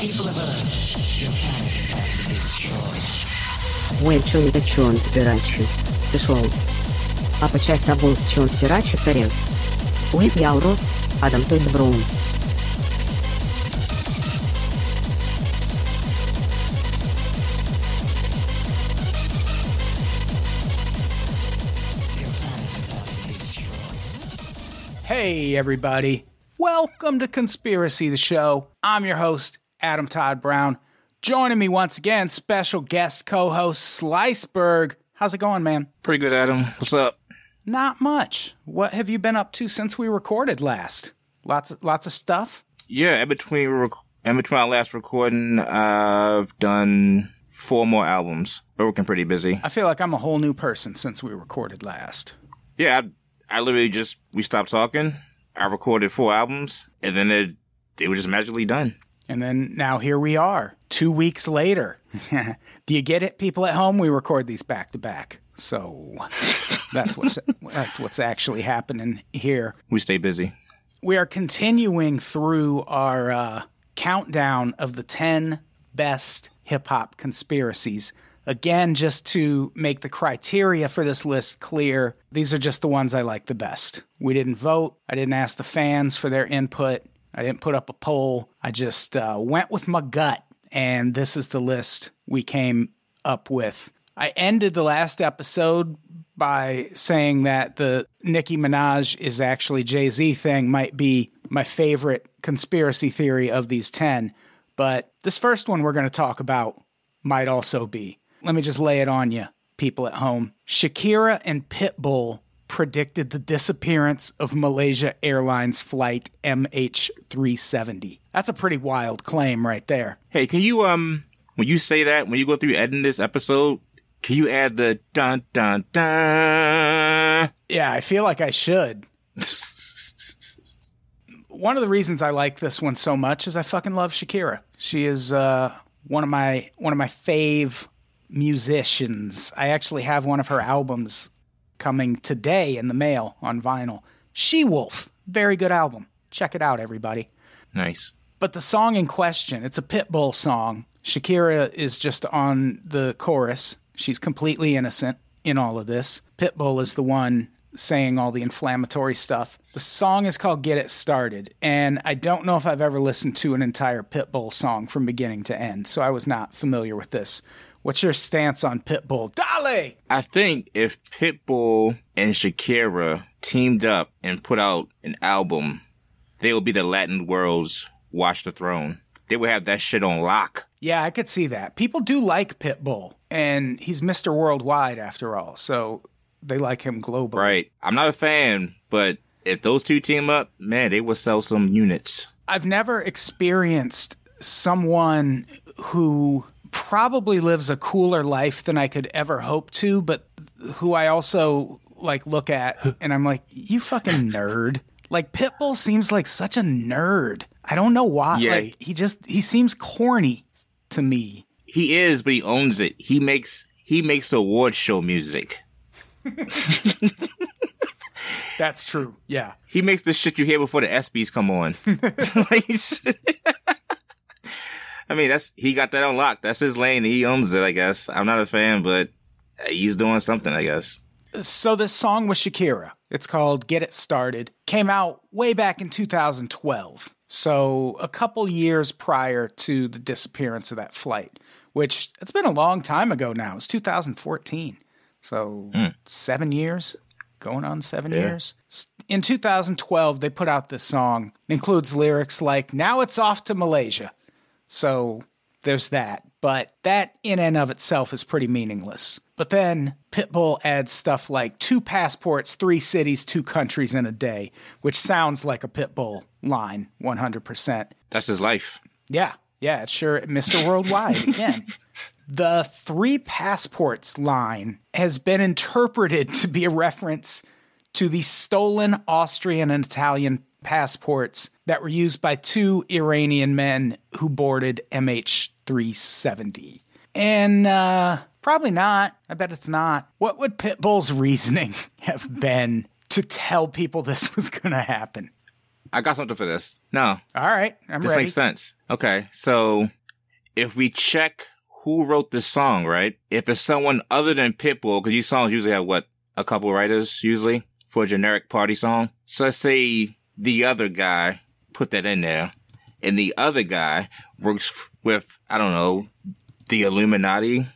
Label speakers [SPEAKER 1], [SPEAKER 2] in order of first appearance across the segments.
[SPEAKER 1] People of Earth, your planet is about to be destroyed.
[SPEAKER 2] Уэй, чё это чё он спирачи? Ты шел. А по часть обул чё он спирачи тарес. Уэй, я рост, Адам той добром.
[SPEAKER 1] Your planet is about to be destroyed.
[SPEAKER 3] Hey, everybody. Welcome to Conspiracy the Show. I'm your host, Adam Todd Brown. Joining me once again, special guest co host, Sliceberg. How's it going, man?
[SPEAKER 4] Pretty good, Adam. What's up?
[SPEAKER 3] Not much. What have you been up to since we recorded last? Lots, lots of stuff.
[SPEAKER 4] Yeah, in between rec- in between our last recording, I've done four more albums. We're working pretty busy.
[SPEAKER 3] I feel like I'm a whole new person since we recorded last.
[SPEAKER 4] Yeah, I, I literally just we stopped talking. I recorded four albums, and then it, they were just magically done.
[SPEAKER 3] And then now here we are, two weeks later. Do you get it, people at home? We record these back to back. So that's what's that's what's actually happening here.
[SPEAKER 4] We stay busy.
[SPEAKER 3] We are continuing through our uh, countdown of the 10 best hip hop conspiracies. Again, just to make the criteria for this list clear, these are just the ones I like the best. We didn't vote. I didn't ask the fans for their input. I didn't put up a poll. I just uh, went with my gut, and this is the list we came up with. I ended the last episode by saying that the Nicki Minaj is actually Jay Z thing might be my favorite conspiracy theory of these 10. But this first one we're going to talk about might also be. Let me just lay it on you, people at home. Shakira and Pitbull predicted the disappearance of Malaysia Airlines flight MH370. That's a pretty wild claim right there.
[SPEAKER 4] Hey, can you um when you say that when you go through editing this episode, can you add the dun dun dun?
[SPEAKER 3] Yeah, I feel like I should. one of the reasons I like this one so much is I fucking love Shakira. She is uh, one of my one of my fave musicians. I actually have one of her albums coming today in the mail on vinyl. She Wolf, very good album. Check it out, everybody.
[SPEAKER 4] Nice.
[SPEAKER 3] But the song in question, it's a Pitbull song. Shakira is just on the chorus. She's completely innocent in all of this. Pitbull is the one saying all the inflammatory stuff. The song is called Get It Started, and I don't know if I've ever listened to an entire Pitbull song from beginning to end, so I was not familiar with this. What's your stance on Pitbull? Dale!
[SPEAKER 4] I think if Pitbull and Shakira teamed up and put out an album, they would be the Latin world's Watch the Throne. They would have that shit on lock.
[SPEAKER 3] Yeah, I could see that. People do like Pitbull, and he's Mr. Worldwide after all, so they like him globally.
[SPEAKER 4] Right. I'm not a fan, but if those two team up, man, they would sell some units.
[SPEAKER 3] I've never experienced someone who probably lives a cooler life than I could ever hope to, but who I also like look at and I'm like, you fucking nerd. Like Pitbull seems like such a nerd. I don't know why.
[SPEAKER 4] Yeah.
[SPEAKER 3] Like he just he seems corny to me.
[SPEAKER 4] He is, but he owns it. He makes he makes award show music.
[SPEAKER 3] That's true. Yeah.
[SPEAKER 4] He makes the shit you hear before the ESPYS come on. I mean, that's he got that unlocked. That's his lane. He owns it. I guess. I'm not a fan, but uh, he's doing something. I guess.
[SPEAKER 3] So this song with Shakira, it's called Get It Started, came out way back in 2012. So a couple years prior to the disappearance of that flight, which it's been a long time ago now. It's 2014. So hmm. 7 years, going on 7 years. In 2012, they put out this song. It includes lyrics like now it's off to Malaysia. So there's that. But that in and of itself is pretty meaningless. But then Pitbull adds stuff like two passports, three cities, two countries in a day, which sounds like a Pitbull line 100%.
[SPEAKER 4] That's his life.
[SPEAKER 3] Yeah, yeah, it's sure Mr. Worldwide again. the three passports line has been interpreted to be a reference to the stolen Austrian and Italian passports that were used by two Iranian men who boarded MH370. And uh, probably not. I bet it's not. What would Pitbull's reasoning have been to tell people this was going to happen?
[SPEAKER 4] I got something for this. No,
[SPEAKER 3] All right, I'm
[SPEAKER 4] this
[SPEAKER 3] ready.
[SPEAKER 4] makes sense. Okay, so if we check who wrote this song, right? If it's someone other than Pitbull, because these songs usually have what a couple writers usually for a generic party song. So let's say the other guy put that in there, and the other guy works with I don't know the Illuminati,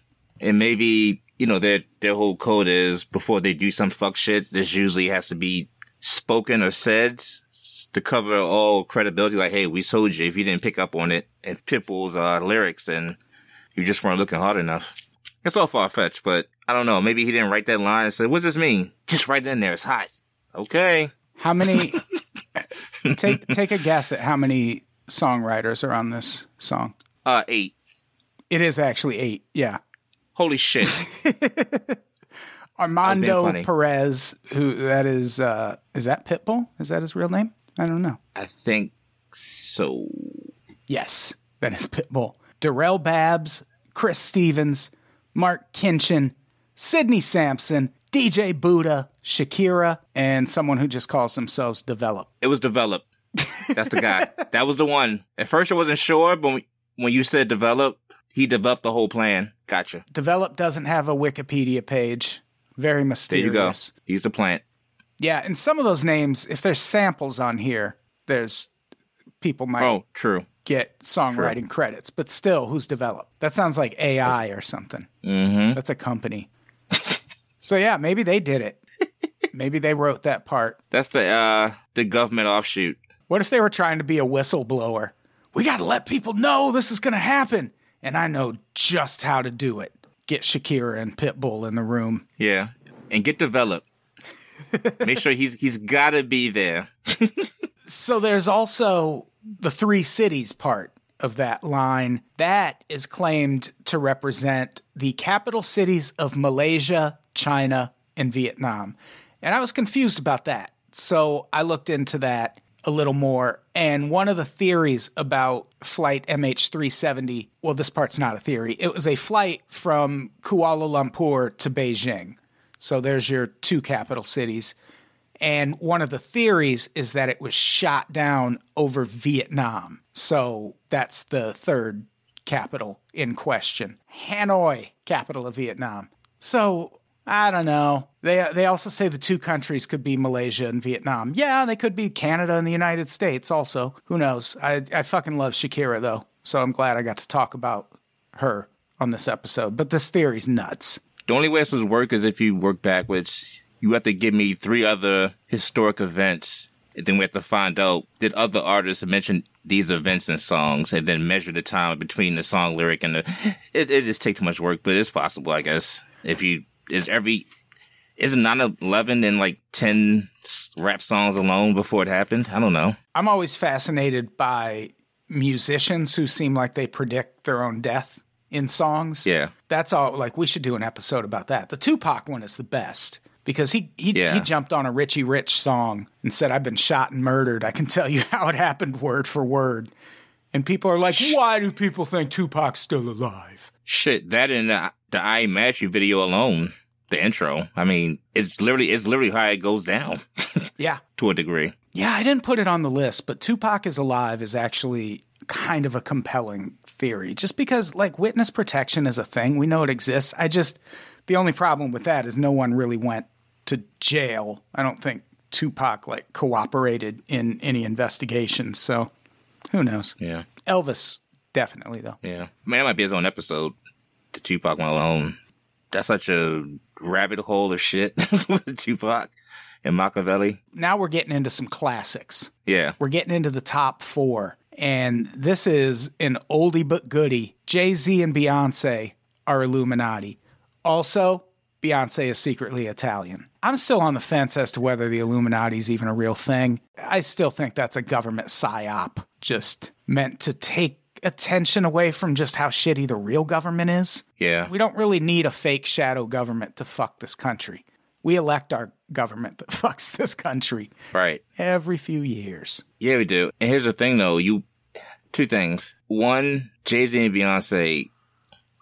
[SPEAKER 4] and maybe you know their their whole code is before they do some fuck shit. This usually has to be spoken or said to cover all credibility. Like, hey, we told you if you didn't pick up on it and Pitbull's uh, lyrics, then you just weren't looking hard enough. It's all far fetched, but I don't know. Maybe he didn't write that line and said, "What's this mean?" Just write it in there. It's hot. Okay.
[SPEAKER 3] How many? Take take a guess at how many songwriters are on this song.
[SPEAKER 4] Uh, eight.
[SPEAKER 3] It is actually eight. Yeah,
[SPEAKER 4] Holy shit.
[SPEAKER 3] Armando. Perez, who that is, uh, is that Pitbull? Is that his real name? I don't know.
[SPEAKER 4] I think so.
[SPEAKER 3] Yes, that is Pitbull. Darrell Babs, Chris Stevens, Marc Kinchen, Sidney Samson, DJ Buddha, Shakira, and someone who just calls themselves Develop.
[SPEAKER 4] It was developed. That's the guy. that was the one. At first, I wasn't sure, but when, you said develop, he developed the whole plan. Gotcha.
[SPEAKER 3] Develop doesn't have a Wikipedia page. Very mysterious.
[SPEAKER 4] There you go. He's the plant.
[SPEAKER 3] Yeah, and some of those names, if there's samples on here, there's people might
[SPEAKER 4] Oh, true.
[SPEAKER 3] get songwriting credits, but still, who's developed? That sounds like AI or something.
[SPEAKER 4] Mm-hmm.
[SPEAKER 3] That's a company. so yeah, maybe they did it. Maybe they wrote that part.
[SPEAKER 4] That's the uh the government offshoot.
[SPEAKER 3] What if they were trying to be a whistleblower? We got to let people know this is going to happen, and I know just how to do it. Get Shakira and Pitbull in the room.
[SPEAKER 4] Yeah, and get developed. Make sure he's he's got to be there.
[SPEAKER 3] So there's also the three cities part of that line. That is claimed to represent the capital cities of Malaysia, China, and Vietnam. And I was confused about that. So I looked into that a little more. And one of the theories about flight MH370, well, this part's not a theory, it was a flight from Kuala Lumpur to Beijing. So there's your two capital cities. And one of the theories is that it was shot down over Vietnam. So that's the third capital in question. Hanoi, capital of Vietnam. So I don't know. They they also say the two countries could be Malaysia and Vietnam. Yeah, they could be Canada and the United States also. Who knows? I I fucking love Shakira though. So I'm glad I got to talk about her on this episode. But this theory's nuts.
[SPEAKER 4] The only way this would work is if you work backwards. You have to give me three other historic events, and then we have to find out did other artists mention these events in songs, and then measure the time between the song lyric and the. It, it just takes too much work, but it's possible, I guess. If you is every isn't 9-11 in like ten rap songs alone before it happened? I don't know.
[SPEAKER 3] I'm always fascinated by musicians who seem like they predict their own death in songs.
[SPEAKER 4] Yeah.
[SPEAKER 3] That's all like we should do an episode about that. The Tupac one is the best because he he,
[SPEAKER 4] Yeah.
[SPEAKER 3] he jumped on a Richie Rich song and said I've been shot and murdered. I can tell you how it happened word for word. And people are like, "Why do people think Tupac's still alive?"
[SPEAKER 4] Shit, that in the, the I Ain't Mad at Cha video alone, the intro. I mean, it's literally it's literally how it goes down
[SPEAKER 3] Yeah.
[SPEAKER 4] to a degree.
[SPEAKER 3] Yeah, I didn't put it on the list, but Tupac is alive is actually kind of a compelling theory. Just because like witness protection is a thing, we know it exists. I just the only problem with that is no one really went to jail. I don't think Tupac like cooperated in any investigations, so who knows.
[SPEAKER 4] Yeah.
[SPEAKER 3] Elvis definitely though.
[SPEAKER 4] Yeah. Man, that might be his own episode. The Tupac one alone. That's such a rabbit hole of shit with Tupac and Makaveli.
[SPEAKER 3] Now we're getting into some classics.
[SPEAKER 4] Yeah.
[SPEAKER 3] We're getting into the top four. And this is an oldie but goodie. Jay Z and Beyonce are Illuminati. Also, Beyonce is secretly Italian. I'm still on the fence as to whether the Illuminati is even a real thing. I still think that's a government psyop, just meant to take attention away from just how shitty the real government is.
[SPEAKER 4] Yeah.
[SPEAKER 3] We don't really need a fake shadow government to fuck this country. We elect our government that fucks this country
[SPEAKER 4] Right.
[SPEAKER 3] every few years.
[SPEAKER 4] Yeah, we do. And here's the thing though, you two things. One, Jay Z and Beyonce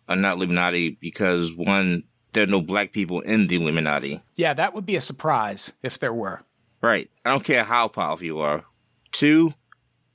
[SPEAKER 4] are not Illuminati because one, there are no black people in the Illuminati.
[SPEAKER 3] Yeah, that would be a surprise if there were.
[SPEAKER 4] Right. I don't care how powerful you are. Two,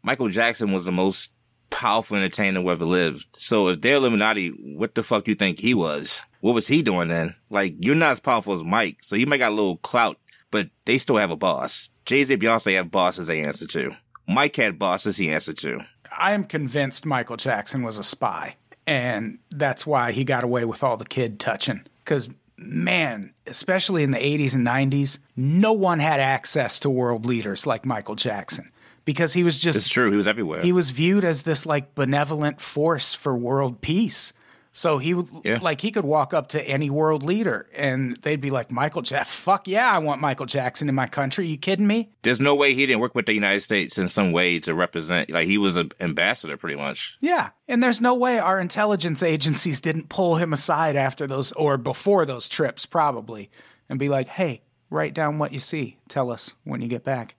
[SPEAKER 4] Michael Jackson was the most powerful entertainer who ever lived. So if they're Illuminati, what the fuck do you think he was? What was he doing then? Like, you're not as powerful as Mike, so you might got a little clout, but they still have a boss. Jay-Z and Beyonce have bosses they answer to. Mike had bosses he answered to.
[SPEAKER 3] I am convinced Michael Jackson was a spy, and that's why he got away with all the kid touching. Because, man, especially in the 80s and 90s, no one had access to world leaders like Michael Jackson because he was just
[SPEAKER 4] It's true, he was everywhere.
[SPEAKER 3] he was viewed as this like benevolent force for world peace. So he would
[SPEAKER 4] Yeah.
[SPEAKER 3] like he could walk up to any world leader and they'd be like Michael Jack fuck yeah, I want Michael Jackson in my country. You kidding me?
[SPEAKER 4] There's no way he didn't work with the United States in some way to represent, like, he was an ambassador pretty much.
[SPEAKER 3] Yeah. And there's no way our intelligence agencies didn't pull him aside after those or before those trips probably and be like, "Hey, write down what you see. Tell us when you get back."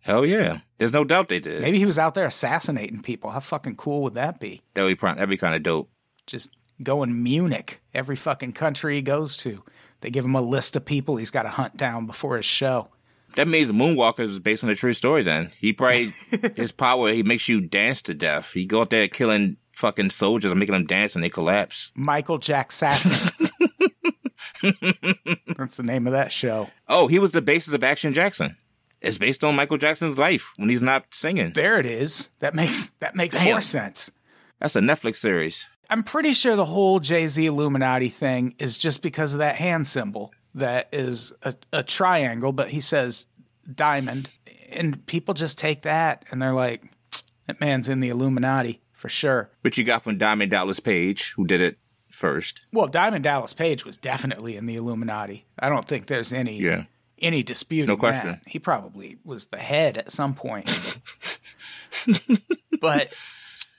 [SPEAKER 4] Hell yeah. There's no doubt they did.
[SPEAKER 3] Maybe he was out there assassinating people. How fucking cool would that be?
[SPEAKER 4] That'd be, that'd be kind of dope.
[SPEAKER 3] just going Munich, every fucking country he goes to. They give him a list of people he's got to hunt down before his show.
[SPEAKER 4] That means Moonwalker is based on a true story then. He probably, his power, he makes you dance to death. He go out there killing fucking soldiers and making them dance and they collapse.
[SPEAKER 3] Michael Jackson. That's the name of that show.
[SPEAKER 4] Oh, he was the basis of Action Jackson. It's based on Michael Jackson's life when he's not singing.
[SPEAKER 3] There it is. That makes that makes
[SPEAKER 4] Damn.
[SPEAKER 3] more sense.
[SPEAKER 4] That's a Netflix series.
[SPEAKER 3] I'm pretty sure the whole Jay Z Illuminati thing is just because of that hand symbol that is a, a triangle, but he says diamond. And people just take that and they're like, that man's in the Illuminati for sure.
[SPEAKER 4] Which you got from Diamond Dallas Page, who did it first.
[SPEAKER 3] Well, Diamond Dallas Page was definitely in the Illuminati. I don't think there's any
[SPEAKER 4] Yeah.
[SPEAKER 3] Any dispute.
[SPEAKER 4] No question.
[SPEAKER 3] That. He probably was the head at some point. but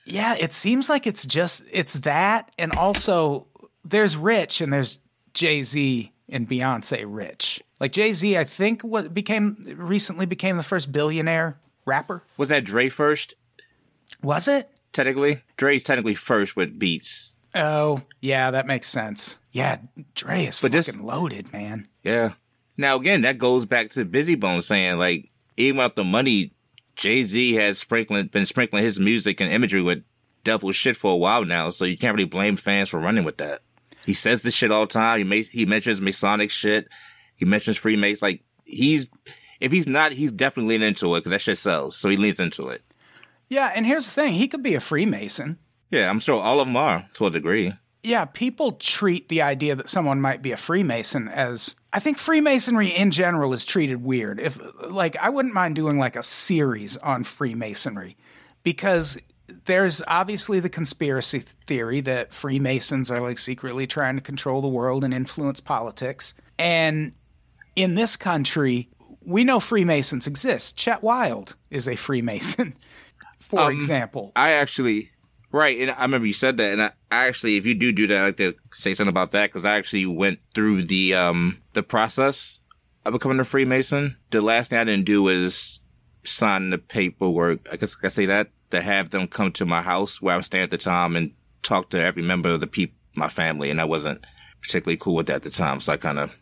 [SPEAKER 3] yeah, it seems like it's just it's that, and also there's Rich and there's Jay Z and Beyonce Rich. Like Jay Z, I think what became recently became the first billionaire rapper.
[SPEAKER 4] Was that Dre first?
[SPEAKER 3] Was it?
[SPEAKER 4] Technically, Dre's technically first with Beats.
[SPEAKER 3] Oh, yeah, that makes sense. Yeah, Dre is
[SPEAKER 4] But this-
[SPEAKER 3] fucking loaded, man.
[SPEAKER 4] Yeah. Now again, that goes back to Bizzy Bone saying like even without the money, Jay Z has sprinkling been sprinkling his music and imagery with devil shit for a while now, so you can't really blame fans for running with that. He says this shit all the time. He ma- he mentions Masonic shit. He mentions Freemason. Like he's if he's not, he's definitely leaning into it because that shit sells. So he leans into it.
[SPEAKER 3] Yeah, and here's the thing: he could be a Freemason.
[SPEAKER 4] Yeah, I'm sure all of them are to a degree.
[SPEAKER 3] Yeah, people treat the idea that someone might be a Freemason as I think Freemasonry in general is treated weird. If like I wouldn't mind doing like a series on Freemasonry because there's obviously the conspiracy theory that Freemasons are like secretly trying to control the world and influence politics. And in this country, we know Freemasons exist. Chet Wild is a Freemason, for um, example.
[SPEAKER 4] I actually, right, and I remember you said that, and I, I actually, if you do do that, I'd like to say something about that because I actually went through the um the process of becoming a Freemason. The last thing I didn't do was sign the paperwork. I guess I say that to have them come to my house where I was staying at the time and talk to every member of the people, my family, and I wasn't particularly cool with that at the time, so I kind of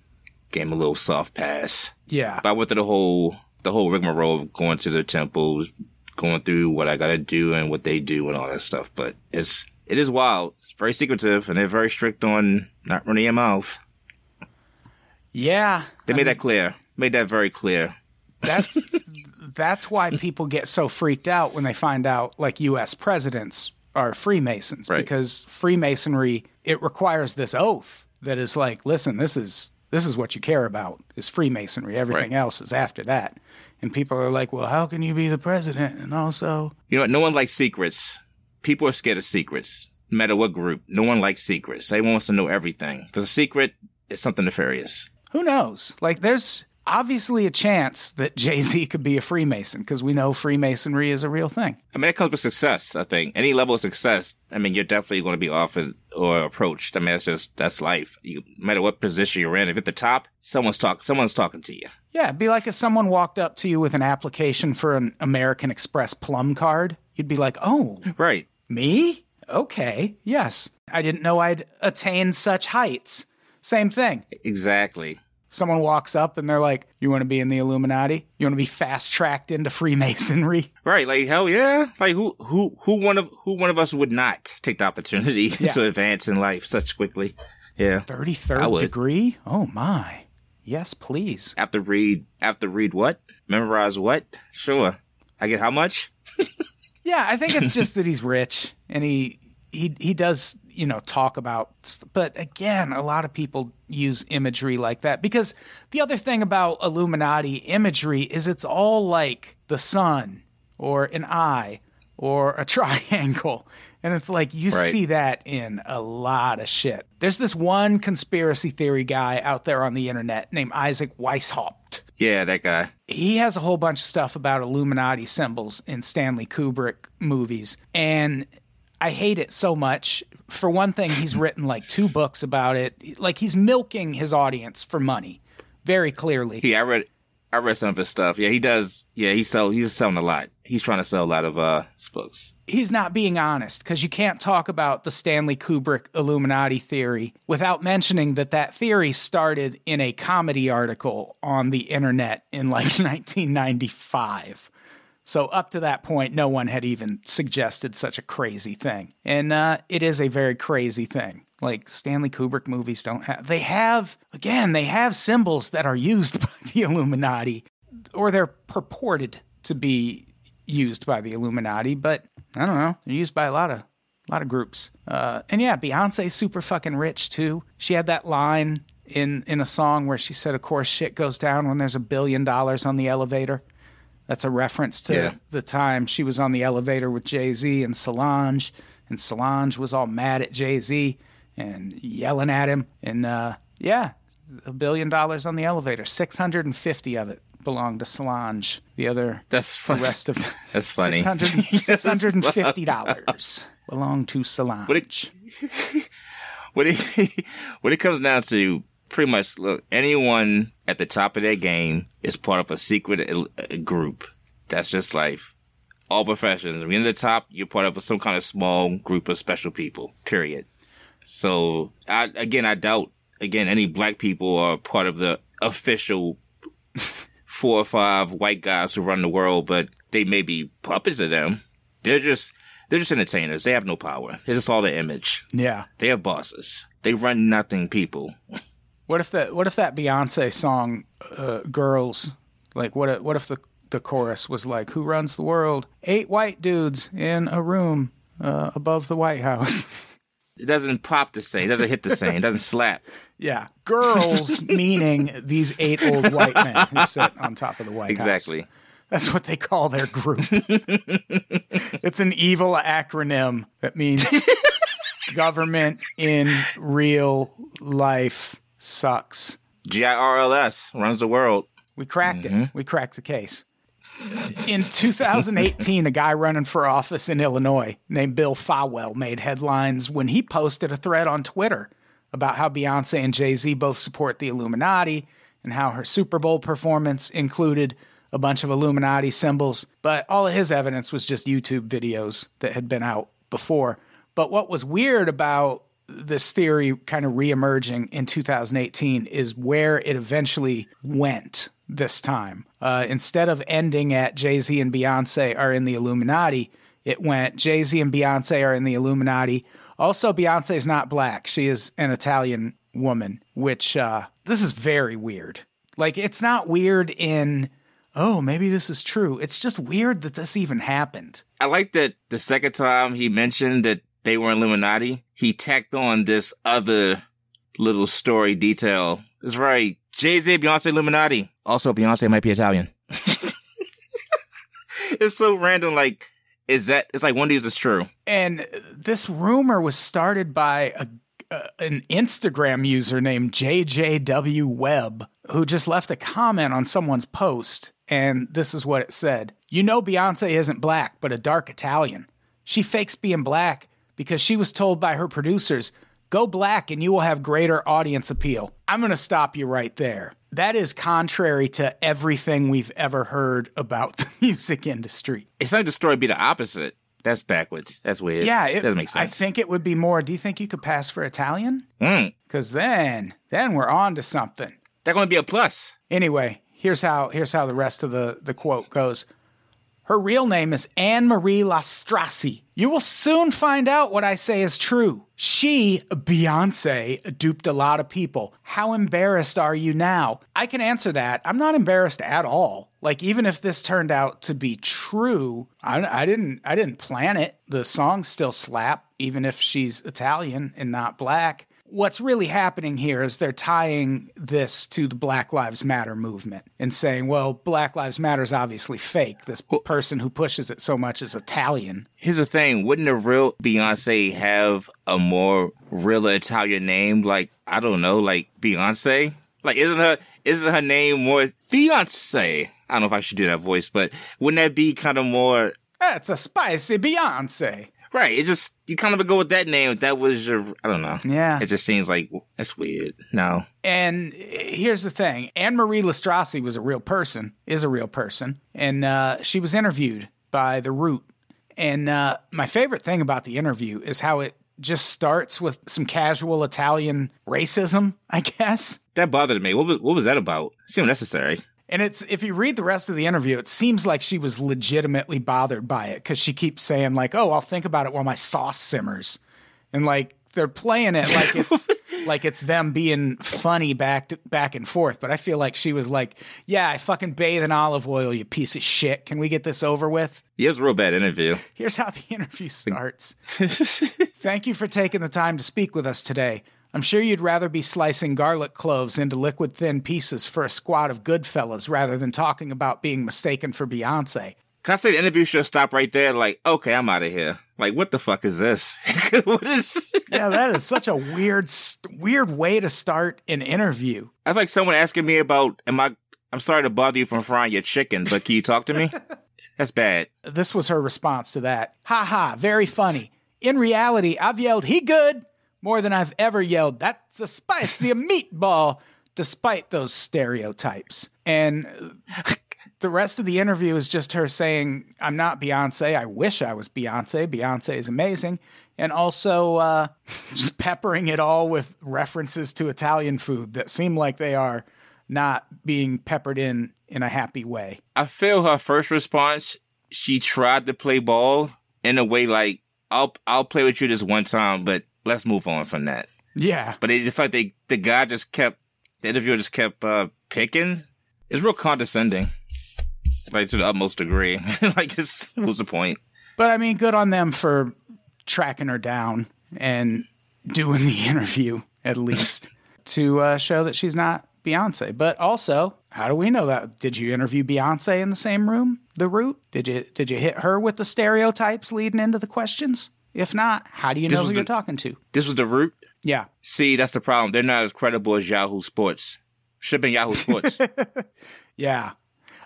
[SPEAKER 4] gave 'em a little soft pass.
[SPEAKER 3] yeah.
[SPEAKER 4] But I went through the whole the whole rigmarole of going to the temples, going through what I gotta do and what they do and all that stuff. But it's it is wild. It's very secretive and they're very strict on not running your mouth.
[SPEAKER 3] Yeah.
[SPEAKER 4] They made that clear. Made that very clear.
[SPEAKER 3] That's that's why people get so freaked out when they find out like US presidents are Freemasons
[SPEAKER 4] Right.
[SPEAKER 3] because Freemasonry it requires this oath that is like listen this is this is what you care about is Freemasonry everything
[SPEAKER 4] Right.
[SPEAKER 3] else is after that and people are like well how can you be the president and also
[SPEAKER 4] You know what? No one likes secrets. People are scared of secrets. No matter what group. No one likes secrets. Everyone wants to know everything. Because a secret is something nefarious.
[SPEAKER 3] who knows like there's obviously a chance that Jay-Z could be a Freemason because we know Freemasonry is a real thing
[SPEAKER 4] I mean, it comes with success, I think. Any level of success, I mean, you're definitely going to be offered or approached. I mean, that's just, that's life. You, no matter what position you're in, if you're at the top, someone's talk, someone's talking to you.
[SPEAKER 3] Yeah, it'd be like if someone walked up to you with an application for an American Express plum card. You'd be like, oh,
[SPEAKER 4] Right.
[SPEAKER 3] me? Okay, yes. I didn't know I'd attained such heights. Same thing.
[SPEAKER 4] Exactly.
[SPEAKER 3] Someone walks up and they're like, "You want to be in the Illuminati? You want to be fast tracked into Freemasonry?"
[SPEAKER 4] Right, like hell yeah. Like who who who one of who one of us would not take the opportunity
[SPEAKER 3] Yeah.
[SPEAKER 4] to advance in life such quickly? Yeah.
[SPEAKER 3] Thirty
[SPEAKER 4] I
[SPEAKER 3] degree? Oh my! Yes, please.
[SPEAKER 4] After read after read what? Memorize what? Sure. I get how much?
[SPEAKER 3] Yeah, I think it's just that he's rich and he he he does you know talk about. But again, a lot of people use imagery like that because the other thing about Illuminati imagery is it's all like the sun or an eye or a triangle. And it's like you
[SPEAKER 4] Right.
[SPEAKER 3] see that in a lot of shit. There's this one conspiracy theory guy out there on the internet named Isaac Weishaupt
[SPEAKER 4] Yeah, that guy.
[SPEAKER 3] he has a whole bunch of stuff about Illuminati symbols in Stanley Kubrick movies. And I hate it so much. For one thing, he's written like two books about it. Like he's milking his audience for money very clearly.
[SPEAKER 4] Yeah, I read I read some of his stuff. Yeah, he does yeah, he sell he's selling a lot. He's trying to sell a lot of uh books.
[SPEAKER 3] He's not being honest because you can't talk about the Stanley Kubrick Illuminati theory without mentioning that that theory started in a comedy article on the internet in like 1995. So up to that point, no one had even suggested such a crazy thing. And uh, it is a very crazy thing. Like Stanley Kubrick movies don't have, they have, again, they have symbols that are used by the Illuminati, or they're purported to be used by the Illuminati, but I don't know. They're used by a lot of, a lot of groups. Uh, and yeah, Beyonce's super fucking rich too. She had that line in, in a song where she said, of course, shit goes down when there's a billion dollars on the elevator. That's a reference to
[SPEAKER 4] Yeah.
[SPEAKER 3] the time she was on the elevator with Jay Z and Solange, and Solange was all mad at Jay Z and yelling at him. And uh, yeah, a billion dollars on the elevator, six hundred and fifty of it belonged to Solange. The other,
[SPEAKER 4] That's
[SPEAKER 3] the rest of
[SPEAKER 4] That's funny.
[SPEAKER 3] six hundred and fifty dollars belonged to Solange.
[SPEAKER 4] What it, when it when it comes down to pretty much look anyone at the top of their game is part of a secret uh, group. That's just life. All professions. When you're at the top, you're part of some kind of small group of special people. Period. So I, again, I doubt again any black people are part of the official four or five white guys who run the world, but they may be puppets of them. They're just they're just entertainers. They have no power. It's just all the image.
[SPEAKER 3] yeah.
[SPEAKER 4] They are bosses. They run nothing people.
[SPEAKER 3] What if that? What if that Beyonce song, uh, "Girls"? Like, what? If, what if the the chorus was like, "Who runs the world? Eight white dudes in a room uh, above the White House."
[SPEAKER 4] It doesn't pop the same. It doesn't hit the same. It doesn't slap.
[SPEAKER 3] yeah, girls meaning these eight old white men who sit on top of the White House.
[SPEAKER 4] Exactly.
[SPEAKER 3] That's what they call their group. it's an evil acronym that means government in real life sucks.
[SPEAKER 4] G I R L S runs the world.
[SPEAKER 3] We cracked it. Mm-hmm. We cracked the case. In 2018, a guy running for office in Illinois named Bill Fawell made headlines when he posted a thread on Twitter about how Beyonce and Jay Z both support the Illuminati and how her Super Bowl performance included a bunch of Illuminati symbols. But all of his evidence was just YouTube videos that had been out before. But what was weird about this theory kind of reemerging in 2018 is where it eventually went this time. Uh, instead of ending at Jay Z and Beyonce are in the Illuminati, it went Jay Z and Beyonce are in the Illuminati. Also, Beyonce is not black. She is an Italian woman, which uh, this is very weird. Like, it's not weird in, oh, maybe this is true. It's just weird that this even happened.
[SPEAKER 4] I like that the second time he mentioned that they were Illuminati, he tacked on this other little story detail. It's right. Jay Z, Beyonce, Illuminati. Also, Beyonce might be Italian. it's so random. Like, is that? It's like one of these is true.
[SPEAKER 3] And this rumor was started by a, uh, an Instagram user named JJW Webb, who just left a comment on someone's post. And this is what it said You know, Beyonce isn't black, but a dark Italian. She fakes being black because she was told by her producers, go black and you will have greater audience appeal. I'm going to stop you right there. That is contrary to everything we've ever heard about the music industry.
[SPEAKER 4] It's not the story be the opposite. That's backwards. That's weird.
[SPEAKER 3] Yeah, it
[SPEAKER 4] doesn't make sense.
[SPEAKER 3] I think it would be more. Do you think you could pass for Italian?
[SPEAKER 4] Mm.
[SPEAKER 3] Because then, then we're on to something.
[SPEAKER 4] They're going to be a plus.
[SPEAKER 3] Anyway, here's how here's how the rest of the, the quote goes. Her real name is Anne Marie Lastrassi. You will soon find out what I say is true. She, Beyonce, duped a lot of people. How embarrassed are you now? I can answer that. I'm not embarrassed at all. Like even if this turned out to be true, I, I didn't I didn't plan it. The songs still slap, even if she's Italian and not black what's really happening here is they're tying this to the Black Lives Matter movement and saying, well, Black Lives Matter is obviously fake. This person who pushes it so much is Italian.
[SPEAKER 4] Here's the thing: wouldn't a real Beyonce have a more real Italian name? Like I don't know, like Beyonce. Like isn't her isn't her name more Beyonce? I don't know if I should do that voice, but wouldn't that be kind of more?
[SPEAKER 3] That's a spicy Beyonce.
[SPEAKER 4] Right. It just you kind of go with that name. If that was your, I don't know.
[SPEAKER 3] Yeah.
[SPEAKER 4] It just seems like that's weird. No.
[SPEAKER 3] And here's the thing: Anne Marie Lastrassi was a real person, is a real person, and uh, she was interviewed by The Root. And uh, my favorite thing about the interview is how it just starts with some casual Italian racism. I guess
[SPEAKER 4] that bothered me. What was what was that about? It seemed necessary.
[SPEAKER 3] And it's if you read the rest of the interview, it seems like she was legitimately bothered by it because she keeps saying like, "Oh, I'll think about it while my sauce simmers," and like they're playing it like it's like it's them being funny back to, back and forth. But I feel like she was like, "Yeah, I fucking bathe in olive oil, you piece of shit. Can we get this over with?"
[SPEAKER 4] It was a real bad interview.
[SPEAKER 3] Here's how the interview starts. Thank you for taking the time to speak with us today. I'm sure you'd rather be slicing garlic cloves into liquid thin pieces for a squad of good fellas rather than talking about being mistaken for Beyonce.
[SPEAKER 4] Can I say the interview should stop right there? Like, okay, I'm out of here. Like, what the fuck is this? what is?
[SPEAKER 3] yeah, that is such a weird, weird way to start an interview.
[SPEAKER 4] That's like someone asking me about, am I? I'm sorry to bother you from frying your chicken, but can you talk to me? That's bad.
[SPEAKER 3] This was her response to that. Ha ha, very funny. In reality, I've yelled, he good, more than I've ever yelled, that's a spicy meatball, despite those stereotypes. And the rest of the interview is just her saying, I'm not Beyonce. I wish I was Beyonce. Beyonce is amazing. And also uh, just peppering it all with references to Italian food that seem like they are not being peppered in in a happy way.
[SPEAKER 4] I feel her first response, she tried to play ball in a way like, I'll I'll play with you this one time, but let's move on from that.
[SPEAKER 3] Yeah.
[SPEAKER 4] But it, the fact they the guy just kept the interviewer just kept uh, picking. It's real condescending, like to the utmost degree. like, it's, what's the point?
[SPEAKER 3] But I mean, good on them for tracking her down and doing the interview at least to uh, show that she's not Beyonce. But also, how do we know that? Did you interview Beyonce in the same room? The root? Did you did you hit her with the stereotypes leading into the questions? If not, how do you know who
[SPEAKER 4] the,
[SPEAKER 3] you're talking to?
[SPEAKER 4] This was the root?
[SPEAKER 3] Yeah.
[SPEAKER 4] See, that's the problem. They're not as credible as Yahoo Sports. Should Shipping Yahoo Sports.
[SPEAKER 3] yeah.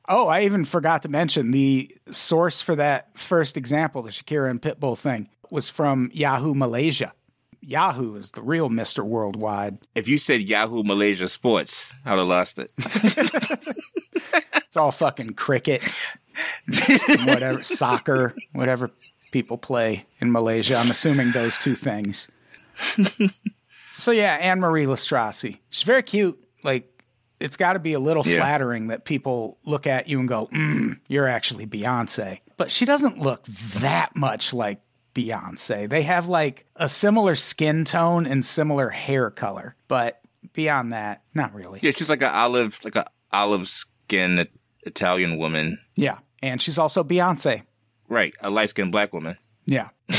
[SPEAKER 3] Oh, I even forgot to mention the source for that first example, the Shakira and Pitbull thing, was from Yahoo Malaysia. Yahoo is the real Mr. Worldwide.
[SPEAKER 4] If you said Yahoo Malaysia Sports, I would have lost it.
[SPEAKER 3] it's all fucking cricket, whatever, soccer, whatever people play in Malaysia. I'm assuming those two things. so yeah, Anne Marie Lastrassi. She's very cute. Like it's got to be a little yeah. flattering that people look at you and go, mm, "You're actually Beyonce," but she doesn't look that much like Beyonce. They have like a similar skin tone and similar hair color, but beyond that, not really.
[SPEAKER 4] Yeah, she's like an olive, like a olive skin Italian woman.
[SPEAKER 3] Yeah, and she's also Beyonce.
[SPEAKER 4] Right, a light skinned black woman.
[SPEAKER 3] Yeah.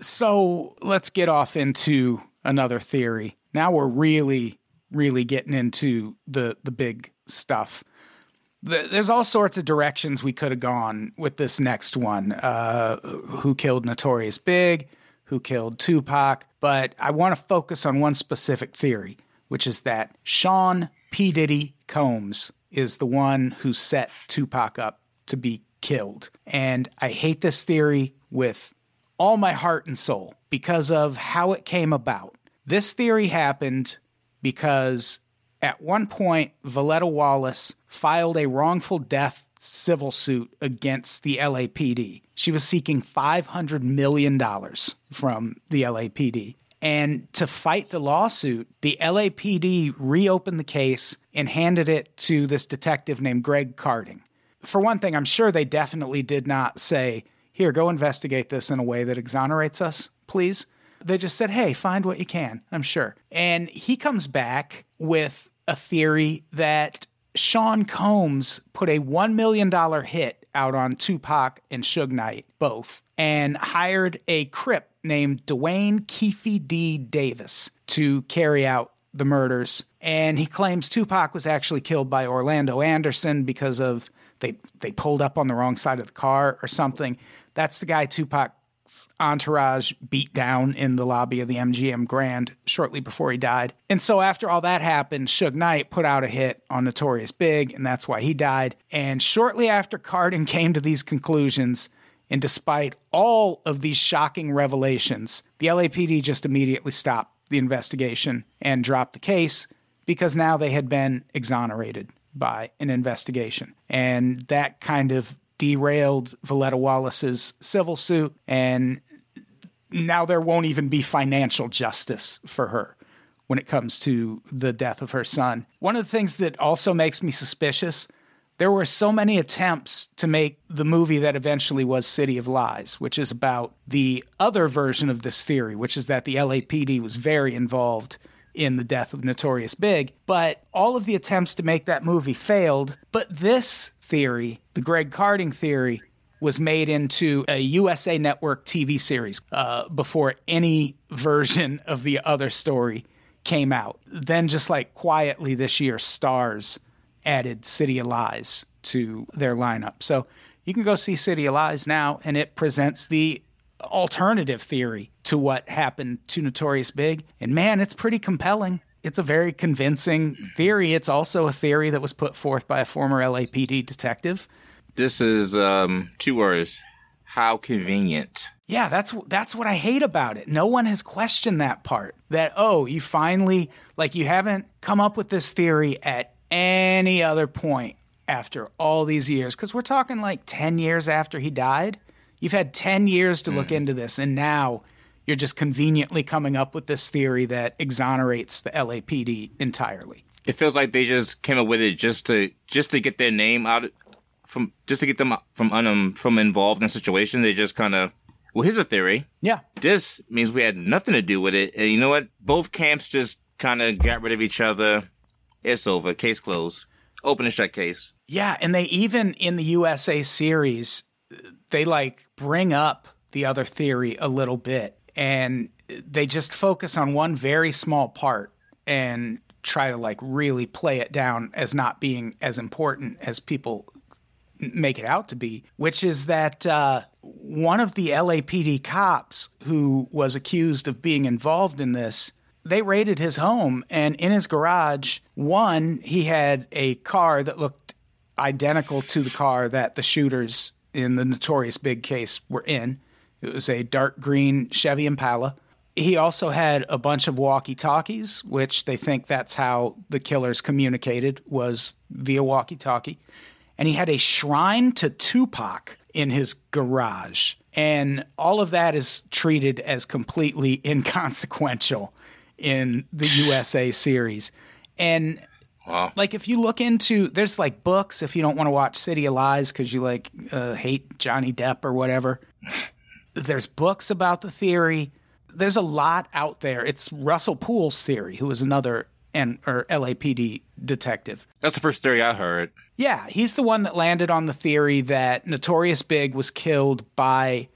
[SPEAKER 3] so let's get off into another theory. Now we're really, really getting into the the big stuff. There's all sorts of directions we could have gone with this next one. Uh, who killed Notorious Big? Who killed Tupac? But I want to focus on one specific theory, which is that Sean P. Diddy Combs is the one who set Tupac up to be killed. And I hate this theory with all my heart and soul because of how it came about. This theory happened because at one point, Voletta Wallace filed a wrongful death civil suit against the LAPD. She was seeking $500 million from the LAPD. And to fight the lawsuit, the LAPD reopened the case and handed it to this detective named Greg Kading. For one thing, I'm sure they definitely did not say, here, go investigate this in a way that exonerates us, please. They just said, hey, find what you can, I'm sure. And he comes back with a theory that Sean Combs put a $1 million hit out on Tupac and Suge Knight, both, and hired a Crip named Duane Keffe D. Davis to carry out the murders. And he claims Tupac was actually killed by Orlando Anderson because of they they pulled up on the wrong side of the car or something. That's the guy Tupac's entourage beat down in the lobby of the MGM Grand shortly before he died. And so after all that happened, Suge Knight put out a hit on Notorious Big, and that's why he died. And shortly after Kading came to these conclusions, and despite all of these shocking revelations, the LAPD just immediately stopped the investigation and dropped the case because now they had been exonerated by an investigation. And that kind of derailed Voletta Wallace's civil suit. And now there won't even be financial justice for her when it comes to the death of her son. One of the things that also makes me suspicious there were so many attempts to make the movie that eventually was City of Lies, which is about the other version of this theory, which is that the LAPD was very involved in the death of Notorious Big. But all of the attempts to make that movie failed. But this theory, the Greg Kading theory, was made into a USA Network TV series uh, before any version of the other story came out. Then, just like quietly this year, Starz added City of Lies to their lineup. So you can go see City of Lies now, and it presents the alternative theory to what happened to Notorious Big. And man, it's pretty compelling. It's a very convincing theory. It's also a theory that was put forth by a former LAPD detective.
[SPEAKER 4] This is um, two words. How convenient.
[SPEAKER 3] Yeah, that's that's what I hate about it. No one has questioned that part. That oh, you finally like you haven't come up with this theory at any other point after all these years because we're talking like 10 years after he died. You've had 10 years to look into this, and now you're just conveniently coming up with this theory that exonerates the LAPD entirely.
[SPEAKER 4] It feels like they just came up with it just to just to get their name out from just to get them from um, from involved in a situation. They just kind of well, here's a theory.
[SPEAKER 3] Yeah.
[SPEAKER 4] This means we had nothing to do with it, and you know what? Both camps just kind of got rid of each other. It's over. Case closed. Open and shut case.
[SPEAKER 3] Yeah, and they even in the USA series, they like bring up the other theory a little bit and they just focus on one very small part and try to like really play it down as not being as important as people make it out to be, which is that uh, one of the LAPD cops who was accused of being involved in this they raided his home and in his garage one he had a car that looked identical to the car that the shooters in the notorious big case were in. It was a dark green chevy impala. He also had a bunch of walkie talkies which they think that's how the killers communicated was via walkie talkie and he had a shrine to tupac in his garage. And all of that is treated as completely inconsequential in the USA series. And
[SPEAKER 4] Wow.
[SPEAKER 3] like if you look into there's like books if you don't want to watch City of Lies cuz you like uh, hate Johnny Depp or whatever. there's books about the theory. There's a lot out there. It's Russell Poole's theory, who was another and or LAPD detective.
[SPEAKER 4] That's the first theory I heard.
[SPEAKER 3] Yeah, he's the one that landed on the theory that Notorious Big was killed by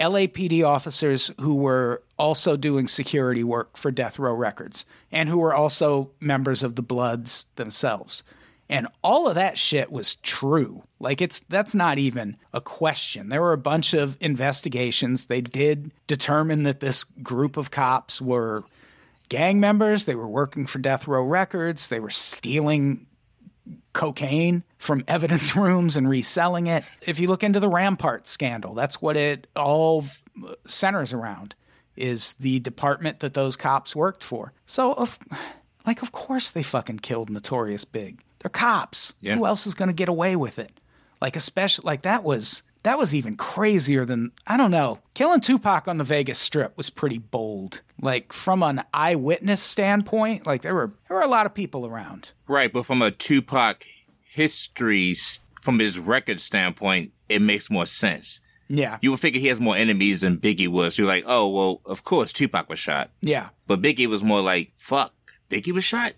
[SPEAKER 3] LAPD officers who were also doing security work for Death Row Records and who were also members of the Bloods themselves. And all of that shit was true. Like it's that's not even a question. There were a bunch of investigations. They did determine that this group of cops were gang members. They were working for Death Row Records. They were stealing cocaine from evidence rooms and reselling it. If you look into the Rampart scandal, that's what it all uh, centers around is the department that those cops worked for. So of like of course they fucking killed Notorious Big. They're cops.
[SPEAKER 4] Yeah.
[SPEAKER 3] Who else is going to get away with it? Like especially like that was that was even crazier than I don't know. Killing Tupac on the Vegas Strip was pretty bold. Like from an eyewitness standpoint, like there were there were a lot of people around.
[SPEAKER 4] Right, but from a Tupac history, from his record standpoint, it makes more sense.
[SPEAKER 3] Yeah.
[SPEAKER 4] You would figure he has more enemies than Biggie was. You're like, oh, well, of course Tupac was shot.
[SPEAKER 3] Yeah.
[SPEAKER 4] But Biggie was more like, fuck, Biggie was shot?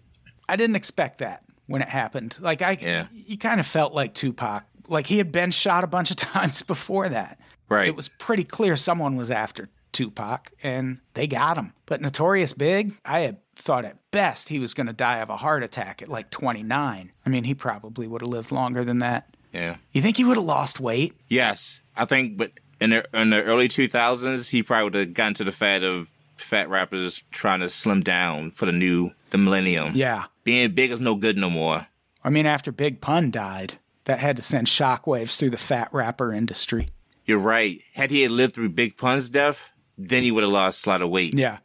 [SPEAKER 3] I didn't expect that when it happened. Like I
[SPEAKER 4] Yeah.
[SPEAKER 3] you kind of felt like Tupac. Like he had been shot a bunch of times before that.
[SPEAKER 4] Right.
[SPEAKER 3] It was pretty clear someone was after Tupac and they got him. But Notorious Big, I had thought at best he was going to die of a heart attack at like 29. I mean, he probably would have lived longer than that.
[SPEAKER 4] Yeah.
[SPEAKER 3] You think he would have lost weight?
[SPEAKER 4] Yes, I think, but in the in the early 2000s, he probably would have gotten to the fad of fat rappers trying to slim down for the new the millennium.
[SPEAKER 3] Yeah.
[SPEAKER 4] Being big is no good no more.
[SPEAKER 3] I mean, after Big Pun died, that had to send shockwaves through the fat rapper industry.
[SPEAKER 4] You're right. Had he had lived through Big Pun's death, then he would have lost a lot of weight.
[SPEAKER 3] Yeah.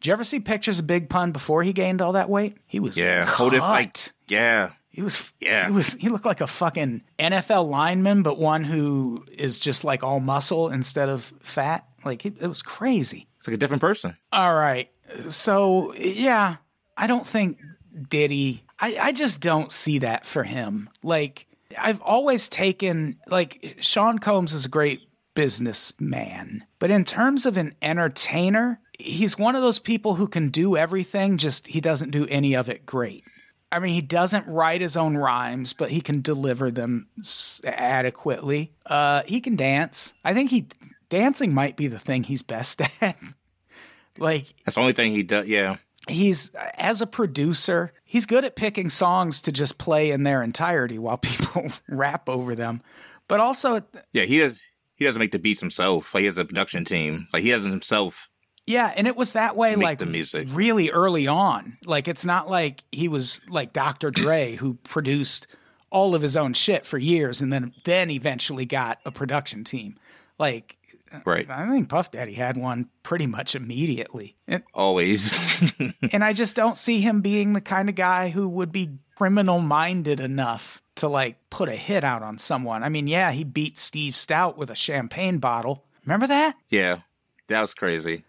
[SPEAKER 3] Did you ever see pictures of Big Pun before he gained all that weight? He was
[SPEAKER 4] Yeah, hold it like yeah.
[SPEAKER 3] He was
[SPEAKER 4] Yeah.
[SPEAKER 3] He was he looked like a fucking NFL lineman, but one who is just like all muscle instead of fat. Like it, it was crazy.
[SPEAKER 4] It's like a different person.
[SPEAKER 3] All right. So yeah, I don't think Diddy I, I just don't see that for him. Like I've always taken like Sean Combs is a great businessman, but in terms of an entertainer, he's one of those people who can do everything, just he doesn't do any of it great. I mean, he doesn't write his own rhymes, but he can deliver them adequately. Uh, he can dance. I think he dancing might be the thing he's best at. like
[SPEAKER 4] That's the only thing he does. Yeah.
[SPEAKER 3] He's as a producer, he's good at picking songs to just play in their entirety while people rap over them. But also,
[SPEAKER 4] Yeah, he does. He doesn't make the beats himself. Like he has a production team. Like he doesn't himself.
[SPEAKER 3] yeah, and it was that way like
[SPEAKER 4] the music.
[SPEAKER 3] really early on. Like it's not like he was like Dr. Dre who produced all of his own shit for years and then then eventually got a production team. Like
[SPEAKER 4] Right.
[SPEAKER 3] I think Puff Daddy had one pretty much immediately. And,
[SPEAKER 4] Always.
[SPEAKER 3] and I just don't see him being the kind of guy who would be criminal minded enough to like put a hit out on someone. I mean, yeah, he beat Steve Stoute with a champagne bottle. Remember that?
[SPEAKER 4] yeah. That was crazy.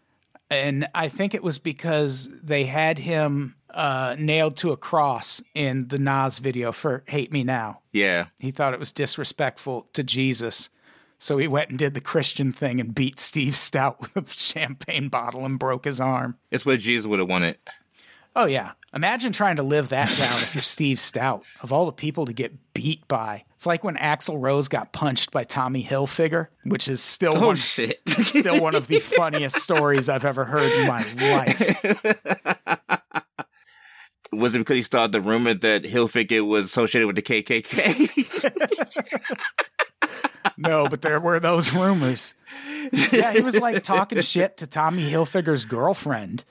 [SPEAKER 3] And I think it was because they had him uh, nailed to a cross in the Nas video for Hate Me Now.
[SPEAKER 4] Yeah.
[SPEAKER 3] He thought it was disrespectful to Jesus. So he went and did the Christian thing and beat Steve Stoute with a champagne bottle and broke his arm.
[SPEAKER 4] It's what Jesus would have wanted.
[SPEAKER 3] Oh yeah. Imagine trying to live that down if you're Steve Stoute. Of all the people to get beat by. It's like when Axl Rose got punched by Tommy Hilfiger, which is still
[SPEAKER 4] Oh
[SPEAKER 3] one,
[SPEAKER 4] shit.
[SPEAKER 3] still one of the funniest stories I've ever heard in my life.
[SPEAKER 4] was it because he started the rumor that Hilfiger was associated with the KKK?
[SPEAKER 3] No, but there were those rumors. Yeah, he was like talking shit to Tommy Hilfiger's girlfriend.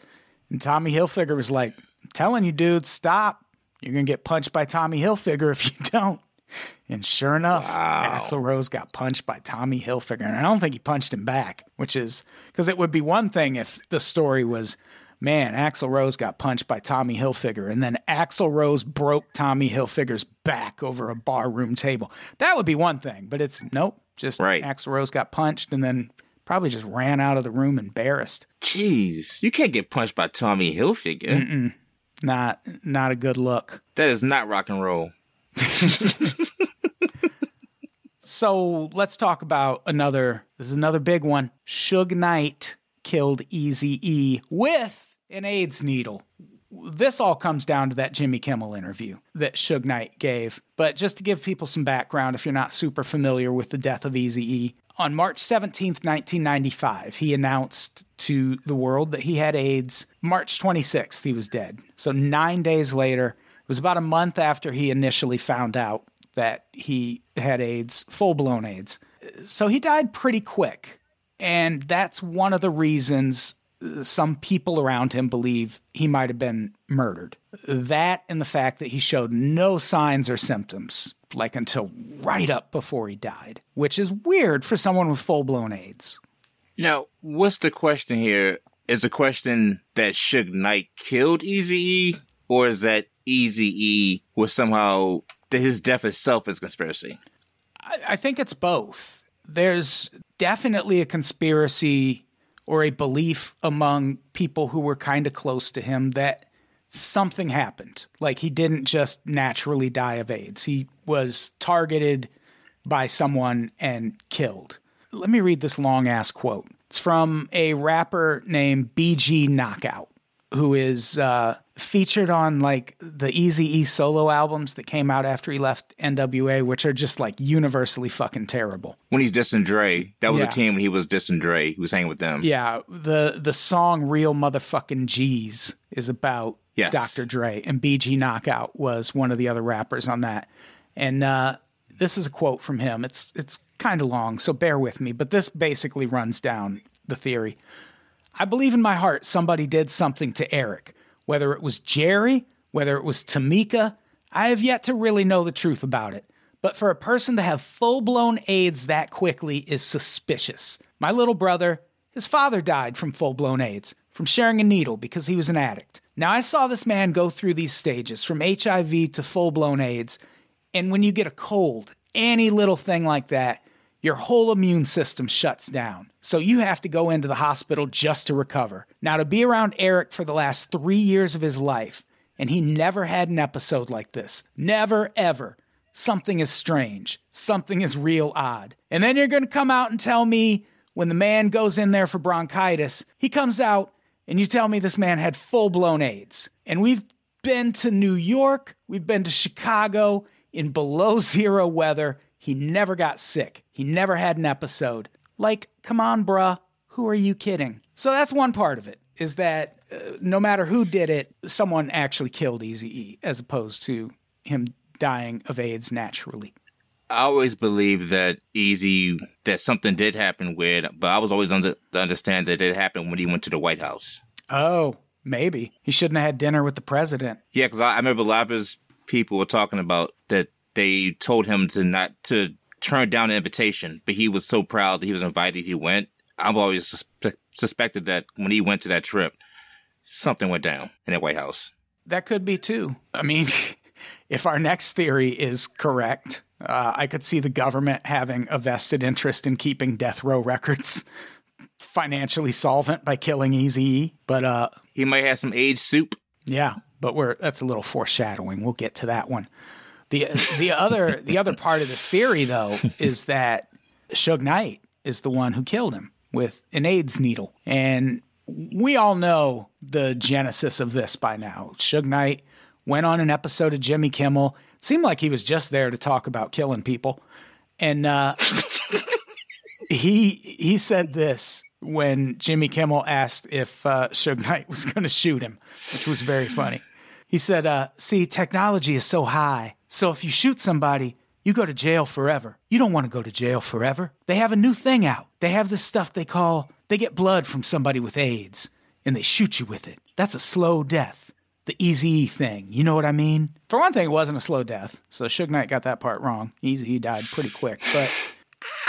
[SPEAKER 3] And Tommy Hilfiger was like, telling you, dude, stop. You're going to get punched by Tommy Hilfiger if you don't. And sure enough,
[SPEAKER 4] Wow.
[SPEAKER 3] Axl Rose got punched by Tommy Hilfiger. And I don't think he punched him back, which is because it would be one thing if the story was, man, Axl Rose got punched by Tommy Hilfiger. And then Axl Rose broke Tommy Hilfiger's back over a barroom table. That would be one thing. But it's nope. Just
[SPEAKER 4] Right.
[SPEAKER 3] Axl Rose got punched and then probably just ran out of the room embarrassed.
[SPEAKER 4] Jeez, you can't get punched by Tommy Hilfiger.
[SPEAKER 3] Not not a good look.
[SPEAKER 4] That is not rock and roll.
[SPEAKER 3] So let's talk about another. This is another big one. Suge Knight killed Easy E with an AIDS needle. This all comes down to that Jimmy Kimmel interview that Suge Knight gave. But just to give people some background, if you're not super familiar with the death of Easy E, on March 17th, 1995, he announced to the world that he had AIDS. March 26th, he was dead. So nine days later, it was about a month after he initially found out that he had AIDS, full blown AIDS. So he died pretty quick. And that's one of the reasons some people around him believe he might have been murdered. That and the fact that he showed no signs or symptoms, like until right up before he died, which is weird for someone with full blown AIDS.
[SPEAKER 4] Now, what's the question here? Is the question that Suge Knight killed Easy E, or is that Easy E was somehow that his death itself is conspiracy?
[SPEAKER 3] I, I think it's both. there's definitely a conspiracy or a belief among people who were kind of close to him that something happened. Like he didn't just naturally die of AIDS, he was targeted by someone and killed. Let me read this long ass quote. It's from a rapper named B.G. Knocc Out, who is uh, featured on like the Easy E solo albums that came out after he left NWA, which are just like universally fucking terrible.
[SPEAKER 4] When he's dissing Dre, that was
[SPEAKER 3] Yeah.
[SPEAKER 4] a team when he was dissing Dre. He was hanging with them.
[SPEAKER 3] Yeah, the the song "Real Muthaphuckkin G's" is about
[SPEAKER 4] Yes.
[SPEAKER 3] Dr. Dre, and B.G. Knocc Out was one of the other rappers on that. And uh, this is a quote from him. It's it's kind of long, so bear with me. But this basically runs down the theory. I believe in my heart somebody did something to Eric, whether it was Jerry, whether it was Tomica. I have yet to really know the truth about it. But for a person to have full blown AIDS that quickly is suspicious. My little brother, his father died from full blown AIDS, from sharing a needle because he was an addict. Now, I saw this man go through these stages from HIV to full blown AIDS. And when you get a cold, any little thing like that, your whole immune system shuts down. So you have to go into the hospital just to recover. Now, to be around Eric for the last three years of his life, and he never had an episode like this, never, ever, something is strange. Something is real odd. And then you're going to come out and tell me when the man goes in there for bronchitis, he comes out and you tell me this man had full blown AIDS. And we've been to New York, we've been to Chicago in below zero weather. He never got sick. He never had an episode. Like, come on, bruh. Who are you kidding? So that's one part of it is that uh, no matter who did it, someone actually killed Easy E as opposed to him dying of AIDS naturally.
[SPEAKER 4] I always believed that Eazy that something did happen with, but I was always under to understand that it happened when he went to the White House.
[SPEAKER 3] Oh, maybe. He shouldn't have had dinner with the president.
[SPEAKER 4] Yeah, because I, I remember a lot of his people were talking about that they told him to not to turn down the invitation, but he was so proud that he was invited. He went. I've always suspe- suspected that when he went to that trip, something went down in that White House.
[SPEAKER 3] That could be too. I mean, if our next theory is correct, uh, I could see the government having a vested interest in keeping death row records financially solvent by killing Eazy. But uh,
[SPEAKER 4] He might have some aged soup.
[SPEAKER 3] yeah, but we're that's a little foreshadowing. We'll get to that one. The The other the other part of this theory, though, is that Suge Knight is the one who killed him with an AIDS needle, and we all know the genesis of this by now. Suge Knight went on an episode of Jimmy Kimmel. It seemed like he was just there to talk about killing people, and uh, he he said this when Jimmy Kimmel asked if uh, Suge Knight was going to shoot him, which was very funny. He said, uh, "See, technology is so high, so if you shoot somebody." You go to jail forever. You don't want to go to jail forever. They have a new thing out. They have this stuff they call, they get blood from somebody with AIDS and they shoot you with it. That's a slow death. The Eazy thing. You know what I mean? For one thing, it wasn't a slow death. So Suge Knight got that part wrong. Eazy he died pretty quick. But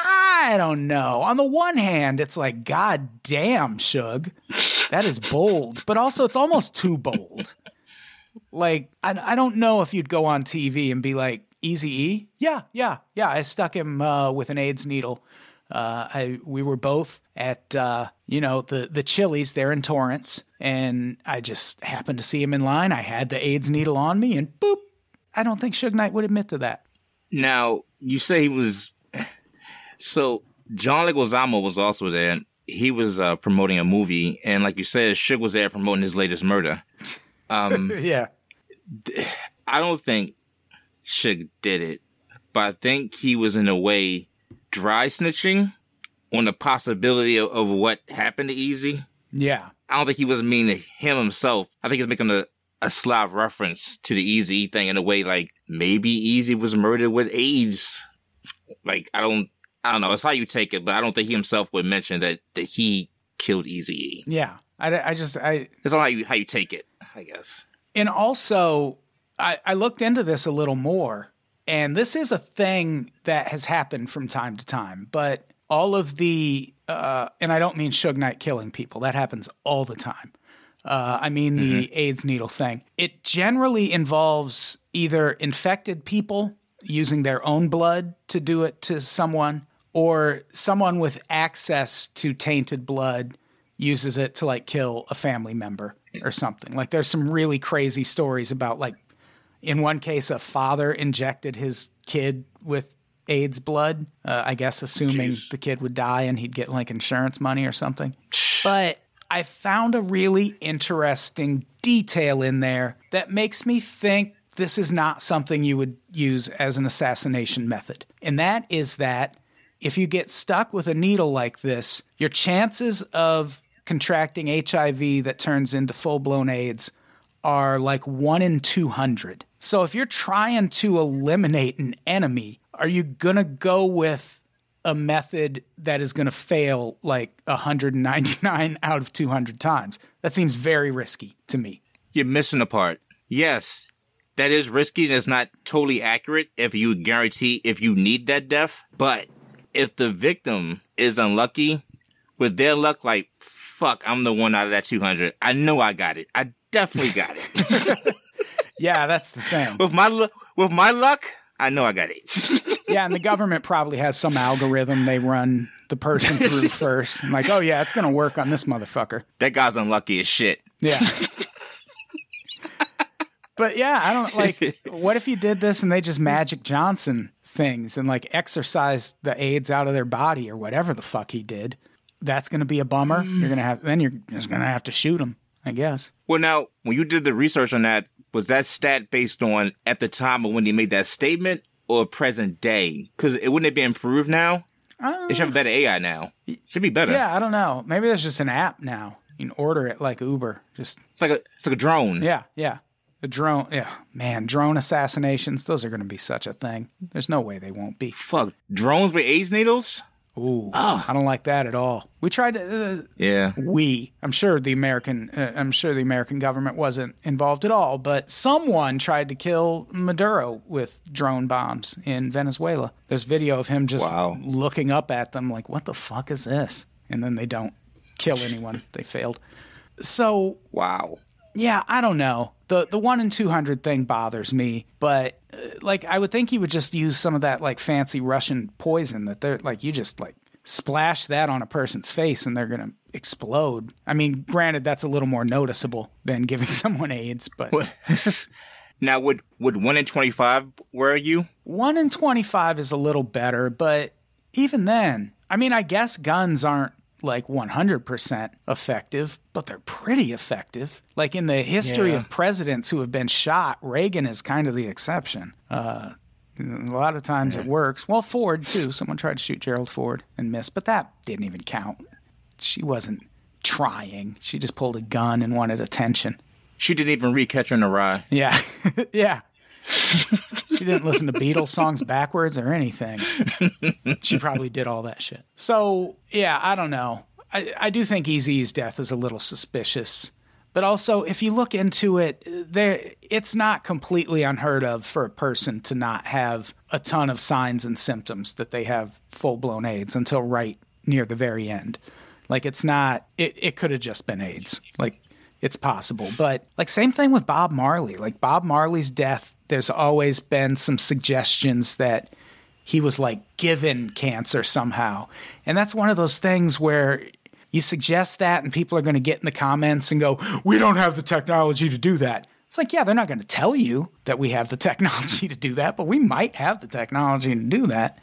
[SPEAKER 3] I don't know. On the one hand, it's like, God damn, Suge. That is bold. But also, it's almost too bold. Like, I, I don't know if you'd go on TV and be like, Easy E? Yeah, yeah, yeah. I stuck him uh, with an AIDS needle. Uh, I we were both at uh, you know the the Chili's there in Torrance, and I just happened to see him in line. I had the AIDS needle on me, and boop. I don't think Suge Knight would admit to that.
[SPEAKER 4] Now, you say he was. So, John Leguizamo was also there. and He was uh, promoting a movie, and like you said, Suge was there promoting his latest murder. Um,
[SPEAKER 3] Yeah,
[SPEAKER 4] I don't think Suge did it, but I think he was in a way dry snitching on the possibility of, of what happened to Eazy.
[SPEAKER 3] yeah,
[SPEAKER 4] I don't think he was meaning him himself. I think he's making a, a slight reference to the Eazy thing in a way like maybe Eazy was murdered with AIDS. Like I don't, I don't know. It's how you take it, but I don't think he himself would mention that that he killed Eazy.
[SPEAKER 3] yeah. I, I just I
[SPEAKER 4] It's all how you how you take it, I guess.
[SPEAKER 3] And also I, I looked into this a little more and this is a thing that has happened from time to time but all of the uh, and i don't mean Suge Knight killing people. That happens all the time. Uh, i mean the aids needle thing. It generally involves either infected people using their own blood to do it to someone or someone with access to tainted blood uses it to like kill a family member or something. Like there's some really crazy stories about like in one case a father injected his kid with AIDS blood, uh, I guess assuming
[SPEAKER 4] Jeez.
[SPEAKER 3] the kid would die and he'd get like insurance money or something. But I found a really interesting detail in there that makes me think this is not something you would use as an assassination method. And that is that if you get stuck with a needle like this, your chances of contracting HIV that turns into full blown AIDS are like one in 200. So if you're trying to eliminate an enemy, are you going to go with a method that is going to fail like 199 out of 200 times? That seems very risky to me.
[SPEAKER 4] You're missing a part. Yes, that is risky and it's not totally accurate if you guarantee if you need that death. But if the victim is unlucky, with their luck, like, fuck, I'm the one out of that 200. I know I got it. I definitely got it.
[SPEAKER 3] Yeah, that's the thing.
[SPEAKER 4] with my lu- with my luck, I know I got it.
[SPEAKER 3] Yeah, and the government probably has some algorithm they run the person through first. I'm like, oh yeah, it's going to work on this motherfucker.
[SPEAKER 4] that guy's unlucky as shit.
[SPEAKER 3] Yeah. but yeah, I don't like. What if you did this and they just Magic Johnson things and like exercise the AIDS out of their body or whatever the fuck he did? That's going to be a bummer. You're going to have then you're just going to have to shoot him, I guess.
[SPEAKER 4] Well, now, when you did the research on that, was that stat based on at the time of when he made that statement or present day? Because it wouldn't it be improved now?
[SPEAKER 3] Uh,
[SPEAKER 4] It should have better AI now. Should be better.
[SPEAKER 3] yeah, I don't know. Maybe there's just an app now. You can order it like Uber. Just
[SPEAKER 4] It's like a it's like a drone.
[SPEAKER 3] yeah, yeah. The drone, yeah, man, drone assassinations. Those are going to be such a thing. There's no way they won't be.
[SPEAKER 4] Fuck drones with AIDS needles.
[SPEAKER 3] Ooh, I don't like that at all. We tried to. Uh,
[SPEAKER 4] Yeah.
[SPEAKER 3] we i'm sure the american uh, i'm sure the american government wasn't involved at all but someone tried to kill maduro with drone bombs in venezuela there's video of him just
[SPEAKER 4] Wow.
[SPEAKER 3] looking up at them like what the fuck is this and then they don't kill anyone they failed so
[SPEAKER 4] Wow.
[SPEAKER 3] Yeah, I don't know. The the 1 in 200 thing bothers me, but uh, like I would think you would just use some of that like fancy Russian poison that they're like you just like splash that on a person's face and they're going to explode. I mean, granted that's a little more noticeable than giving someone AIDS, but this is
[SPEAKER 4] Now, would would one in twenty five worry you?
[SPEAKER 3] 1 in 25 is a little better, but even then, I mean, I guess guns aren't like 100% effective, but they're pretty effective. Like in the history
[SPEAKER 4] Yeah.
[SPEAKER 3] of presidents who have been shot, Reagan is kind of the exception. Uh, a lot of times it works. Well, Ford, too. Someone tried to shoot Gerald Ford and missed, but that didn't even count. She wasn't trying, she just pulled a gun and wanted attention.
[SPEAKER 4] She didn't even read Catcher in the Rye.
[SPEAKER 3] Yeah. yeah. She didn't listen to Beatles songs backwards or anything. She probably did all that shit. So, yeah, I don't know. I, I do think Eazy's death is a little suspicious. But also, if you look into it, there it's not completely unheard of for a person to not have a ton of signs and symptoms that they have full blown AIDS until right near the very end. Like it's not it, it could have just been AIDS. Like it's possible. But like same thing with Bob Marley. Like Bob Marley's death, there's always been some suggestions that he was like given cancer somehow. And that's one of those things where you suggest that and people are going to get in the comments and go, "We don't have the technology to do that." It's like, yeah, they're not going to tell you that we have the technology to do that, but we might have the technology to do that.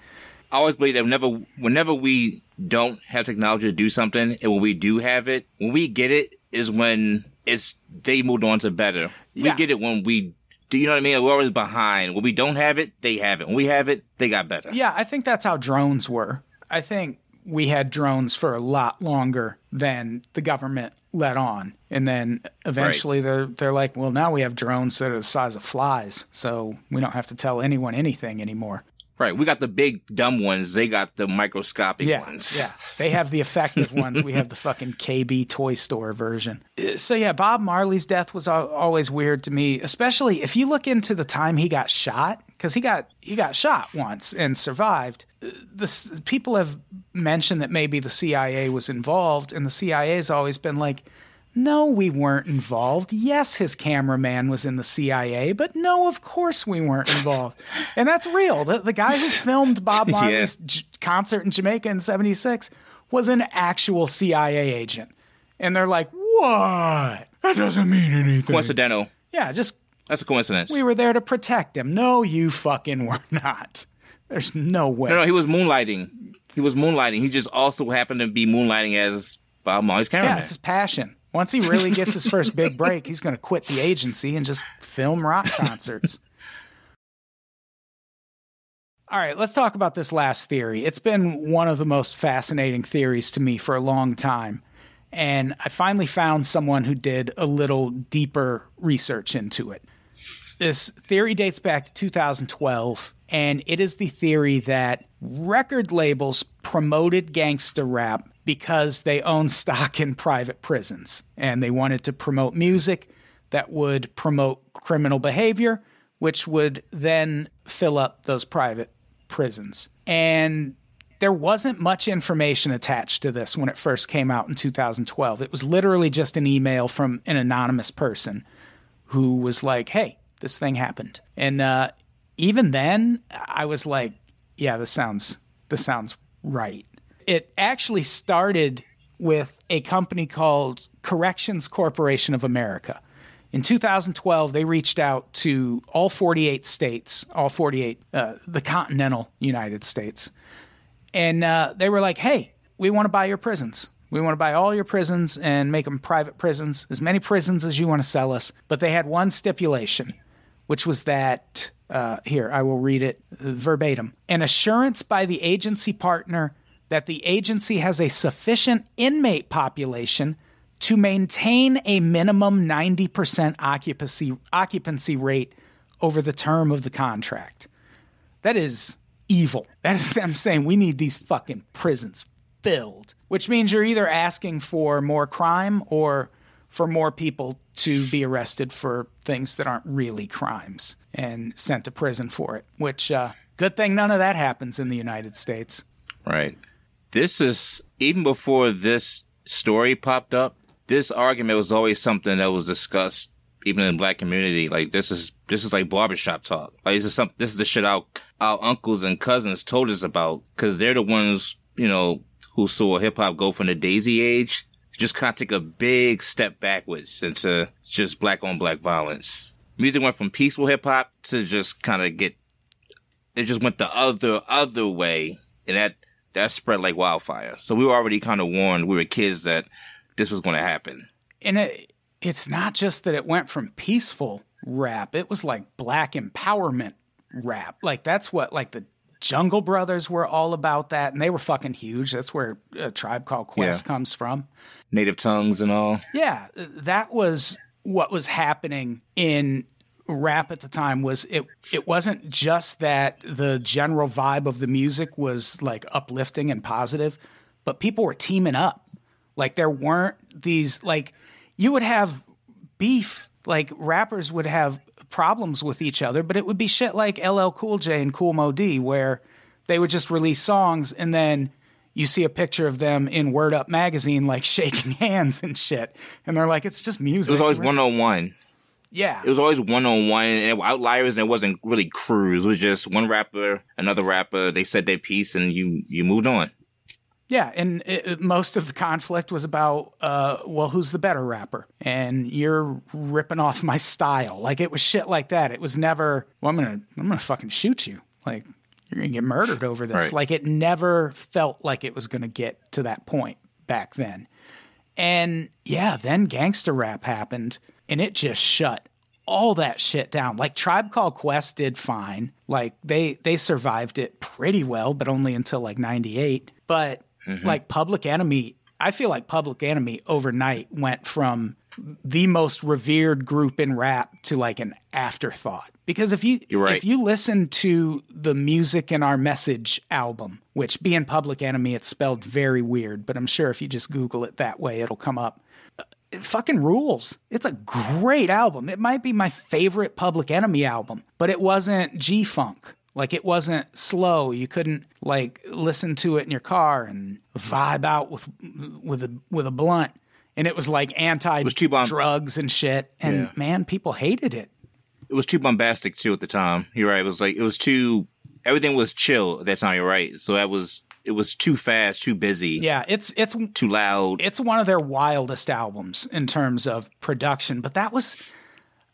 [SPEAKER 4] I always believe that whenever whenever we don't have technology to do something, and when we do have it, when we get it is when it's they moved on to better.
[SPEAKER 3] Yeah.
[SPEAKER 4] We get it when we do. You know what I mean? We're always behind. When we don't have it, they have it. When we have it, they got better.
[SPEAKER 3] Yeah, I think that's how drones were. I think we had drones for a lot longer than the government let on. And then eventually they're they're like, well, now we have drones that are the size of flies, so we don't have to tell anyone anything anymore.
[SPEAKER 4] Right. We got the big dumb ones. They got the microscopic
[SPEAKER 3] Yeah,
[SPEAKER 4] ones.
[SPEAKER 3] yeah. They have the effective ones. We have the fucking KB toy store version. Uh, So yeah, Bob Marley's death was always weird to me, especially if you look into the time he got shot, because he got he got shot once and survived. Uh, The people have mentioned that maybe the CIA was involved, and the CIA's always been like. No, we weren't involved. Yes, his cameraman was in the CIA, but no, of course we weren't involved. And that's real. The, the guy who filmed Bob
[SPEAKER 4] Yeah.
[SPEAKER 3] Marley's j- concert in Jamaica in 76 was an actual CIA agent. And they're like, what? That doesn't mean anything.
[SPEAKER 4] Coincidental.
[SPEAKER 3] Yeah, just
[SPEAKER 4] That's a coincidence.
[SPEAKER 3] we were there to protect him. No, you fucking were not. There's no way.
[SPEAKER 4] no, no, he was moonlighting. He was moonlighting. He just also happened to be moonlighting as Bob Marley's cameraman.
[SPEAKER 3] yeah, it's his passion. Once he really gets his first big break, he's going to quit the agency and just film rock concerts. All right, let's talk about this last theory. It's been one of the most fascinating theories to me for a long time. And I finally found someone who did a little deeper research into it. This theory dates back to 2012, and it is the theory that record labels promoted gangsta rap because they own stock in private prisons and they wanted to promote music that would promote criminal behavior, which would then fill up those private prisons. And there wasn't much information attached to this when it first came out in 2012. It was literally just an email from an anonymous person who was like, "Hey, this thing happened." And uh, even then, I was like, "Yeah, this sounds this sounds right." It actually started with a company called Corrections Corporation of America. In 2012, they reached out to all 48 states, all 48, uh, the continental United States, and uh, they were like, "Hey, we want to buy your prisons. We want to buy all your prisons and make them private prisons, as many prisons as you want to sell us." But they had one stipulation, which was that uh, here I will read it verbatim: an assurance by the agency partner that the agency has a sufficient inmate population to maintain a minimum 90% occupancy occupancy rate over the term of the contract. That is evil. That is them saying we need these fucking prisons filled, which means you're either asking for more crime or for more people to be arrested for things that aren't really crimes and sent to prison for it. Which uh, good thing none of that happens in the United States.
[SPEAKER 4] Right. This is even before this story popped up. This argument was always something that was discussed even in the black community. Like this is this is like barbershop talk. Like this is some this is the shit our our uncles and cousins told us about because they're the ones you know who saw hip hop go from the daisy age just kind of take a big step backwards into just black on black violence. Music went from peaceful hip hop to just kind of get it just went the other other way, and that that spread like wildfire. So we were already kind of warned. We were kids that this was going to happen.
[SPEAKER 3] And it, it's not just that it went from peaceful rap, it was like black empowerment rap. Like that's what like the Jungle Brothers were all about that, and they were fucking huge. That's where a tribe called Quest
[SPEAKER 4] Yeah.
[SPEAKER 3] comes from.
[SPEAKER 4] Native tongues and all.
[SPEAKER 3] Yeah, that was what was happening in rap at the time was it it wasn't just that the general vibe of the music was like uplifting and positive, but people were teaming up. Like there weren't these like you would have beef, like rappers would have problems with each other, but it would be shit like LL Cool J and Kool Moe Dee where they would just release songs and then you see a picture of them in Word Up magazine like shaking hands and shit. And they're like, it's just music.
[SPEAKER 4] It was always one on one.
[SPEAKER 3] Yeah.
[SPEAKER 4] It was always one on one, and it were outliers, and it wasn't really crews. It was just one rapper, another rapper. They said their piece, and you you moved on.
[SPEAKER 3] Yeah, and it, most of the conflict was about, uh, well, who's the better rapper? And you're ripping off my style. Like it was shit like that. It was never, well, I'm gonna, I'm gonna fucking shoot you. Like you're gonna get murdered over this.
[SPEAKER 4] Right.
[SPEAKER 3] Like it never felt like it was gonna get to that point back then. And yeah, then gangster rap happened, and it just shut all that shit down. Like Tribe Called Quest did fine. Like they they survived it pretty well, but only until like 98. But mm-hmm. like Public Enemy, I feel like Public Enemy overnight went from the most revered group in rap to like an afterthought. Because if you
[SPEAKER 4] You're right.
[SPEAKER 3] if you listen to the Muse Sick-n-Hour Mess Age album, which being Public Enemy, it's spelled very weird, but I'm sure if you just Google it that way, it'll come up it fucking rules. It's a great album. It might be my favorite Public Enemy album, but it wasn't G Funk. Like it wasn't slow. You couldn't like listen to it in your car and vibe out with with a with a blunt. And it was like anti
[SPEAKER 4] was too bomb-
[SPEAKER 3] drugs and shit. And
[SPEAKER 4] Yeah.
[SPEAKER 3] man, people hated it.
[SPEAKER 4] It was too bombastic too at the time. You're right. It was like it was too. Everything was chill at that time. You're right. So that was it was too fast, too busy,
[SPEAKER 3] Yeah, it's it's
[SPEAKER 4] too loud.
[SPEAKER 3] it's one of their wildest albums in terms of production, but that was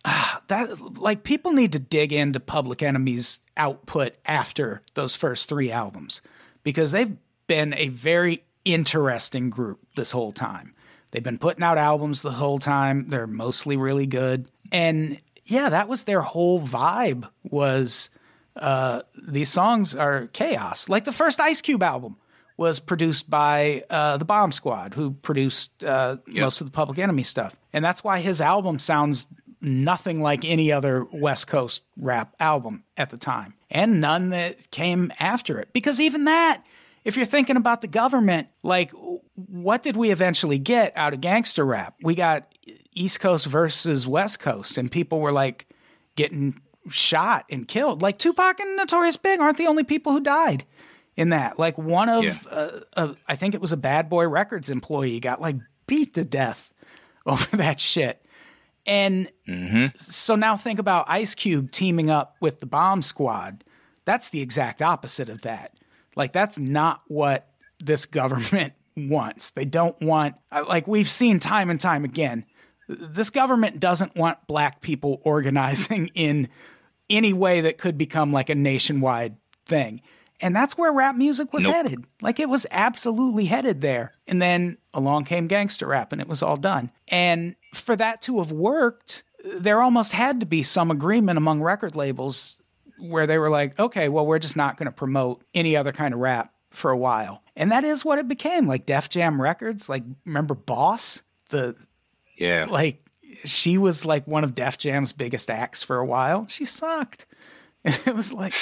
[SPEAKER 3] ah, that like people need to dig into Public Enemy's output after those first 3 albums because they've been a very interesting group this whole time. They've been putting out albums the whole time. They're mostly really good. And yeah, that was their whole vibe was uh, these songs are chaos. Like the first Ice Cube album was produced by uh, the Bomb Squad, who produced uh, most of the Public Enemy stuff, and that's why his album sounds nothing like any other West Coast rap album at the time, and none that came after it. Because even that, if you're thinking about the government, like what did we eventually get out of gangster rap? We got East Coast versus West Coast, and people were like getting shot and killed. Like Tupac and Notorious Big aren't the only people who died in that. Like one of,
[SPEAKER 4] Yeah.
[SPEAKER 3] uh, uh, I think it was a Bad Boy Records employee got like beat to death over that shit. And so now think about Ice Cube teaming up with the Bomb Squad. That's the exact opposite of that. Like that's not what this government wants. They don't want uh, like we've seen time and time again. This government doesn't want black people organizing in any way that could become like a nationwide thing. And that's where rap music was
[SPEAKER 4] Nope.
[SPEAKER 3] headed. Like it was absolutely headed there. And then along came gangster rap and it was all done. And for that to have worked, there almost had to be some agreement among record labels where they were like, okay, well, we're just not going to promote any other kind of rap for a while. And that is what it became. Like Def Jam Records, like remember Boss? The
[SPEAKER 4] yeah.
[SPEAKER 3] like she was like one of Def Jam's biggest acts for a while. She sucked. And it was like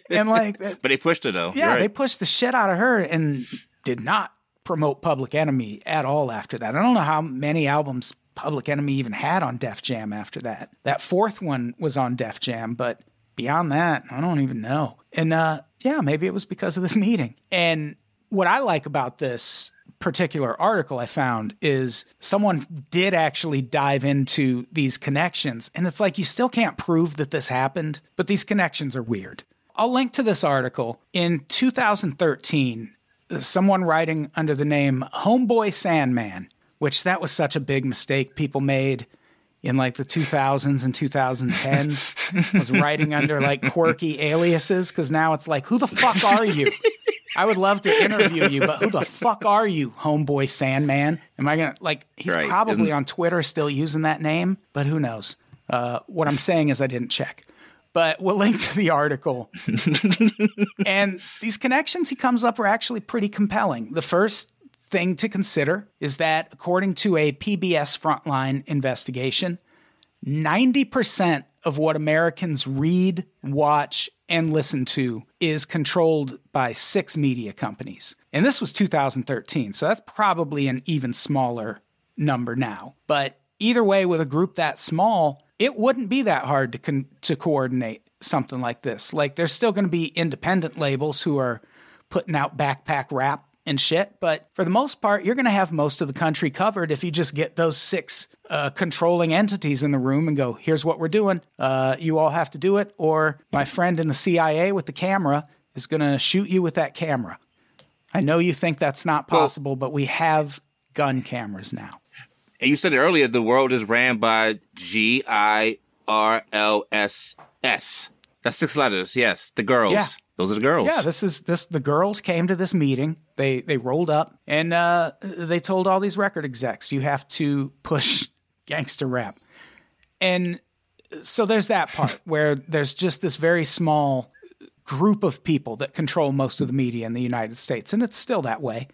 [SPEAKER 3] and like
[SPEAKER 4] but they pushed her though.
[SPEAKER 3] yeah,
[SPEAKER 4] You're
[SPEAKER 3] they pushed the shit out of her and did not promote Public Enemy at all after that. I don't know how many albums Public Enemy even had on Def Jam after that. That fourth one was on Def Jam, but beyond that, I don't even know. And uh, yeah, maybe it was because of this meeting. And what I like about this particular article I found is someone did actually dive into these connections. And it's like you still can't prove that this happened, but these connections are weird. I'll link to this article. In 2013, someone writing under the name Homeboy Sandman, which that was such a big mistake people made in like the 2000s and 2010s, I was writing under like quirky aliases because now it's like, who the fuck are you? I would love to interview you, but who the fuck are you, Homeboy Sandman? Am I gonna like? He's
[SPEAKER 4] Right.
[SPEAKER 3] probably
[SPEAKER 4] Isn't-
[SPEAKER 3] on Twitter still using that name, but who knows? Uh, what I'm saying is I didn't check. But we'll link to the article. and these connections he comes up are actually pretty compelling. The first thing to consider is that according to a PBS Frontline investigation, 90% of what Americans read, watch, and listen to is controlled by six media companies. And this was 2013, so that's probably an even smaller number now. But either way, with a group that small, it wouldn't be that hard to con- to coordinate something like this. Like there's still going to be independent labels who are putting out backpack rap and shit, but for the most part, you're going to have most of the country covered if you just get those six uh, controlling entities in the room and go, "Here's what we're doing. Uh, you all have to do it," or my friend in the CIA with the camera is going to shoot you with that camera. I know you think that's not possible, but we have gun cameras now.
[SPEAKER 4] And you said it earlier, the world is ran by G I R L S S. That's six letters. Yes, the girls.
[SPEAKER 3] Yeah.
[SPEAKER 4] Those are the girls.
[SPEAKER 3] Yeah, this is this. The girls came to this meeting. They they rolled up and uh, they told all these record execs, "You have to push gangster rap." And so there's that part where there's just this very small group of people that control most of the media in the United States, and it's still that way.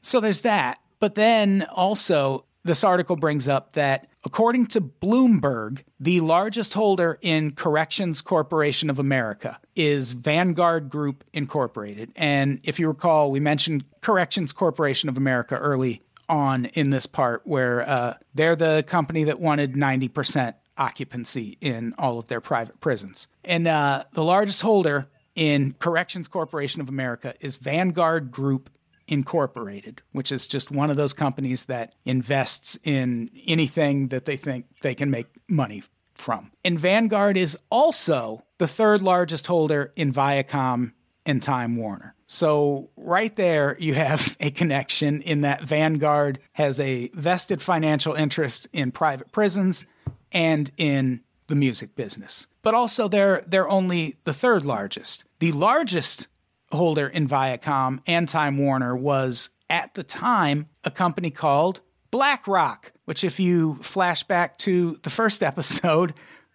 [SPEAKER 3] So there's that. But then also, this article brings up that according to Bloomberg, the largest holder in Corrections Corporation of America is Vanguard Group Incorporated. And if you recall, we mentioned Corrections Corporation of America early on in this part, where uh, they're the company that wanted 90% occupancy in all of their private prisons. And uh, the largest holder in Corrections Corporation of America is Vanguard Group Incorporated, which is just one of those companies that invests in anything that they think they can make money from. And Vanguard is also the third largest holder in Viacom and Time Warner. So, right there, you have a connection in that Vanguard has a vested financial interest in private prisons and in the music business. But also, they're, they're only the third largest. The largest holder in Viacom and Time Warner was, at the time, a company called BlackRock, which, if you flash back to the first episode,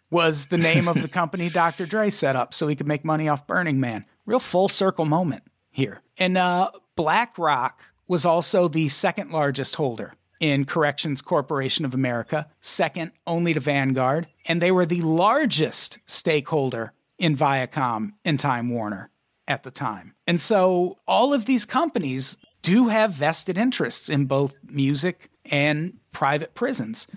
[SPEAKER 3] was the name of the company Dr. Dre set up so he could make money off Burning Man. Real full circle moment here. And uh, BlackRock was also the second largest holder in Corrections Corporation of America, second only to Vanguard, and they were the largest stakeholder in Viacom and Time Warner at the time. And so all of these companies do have vested interests in both music and private prisons.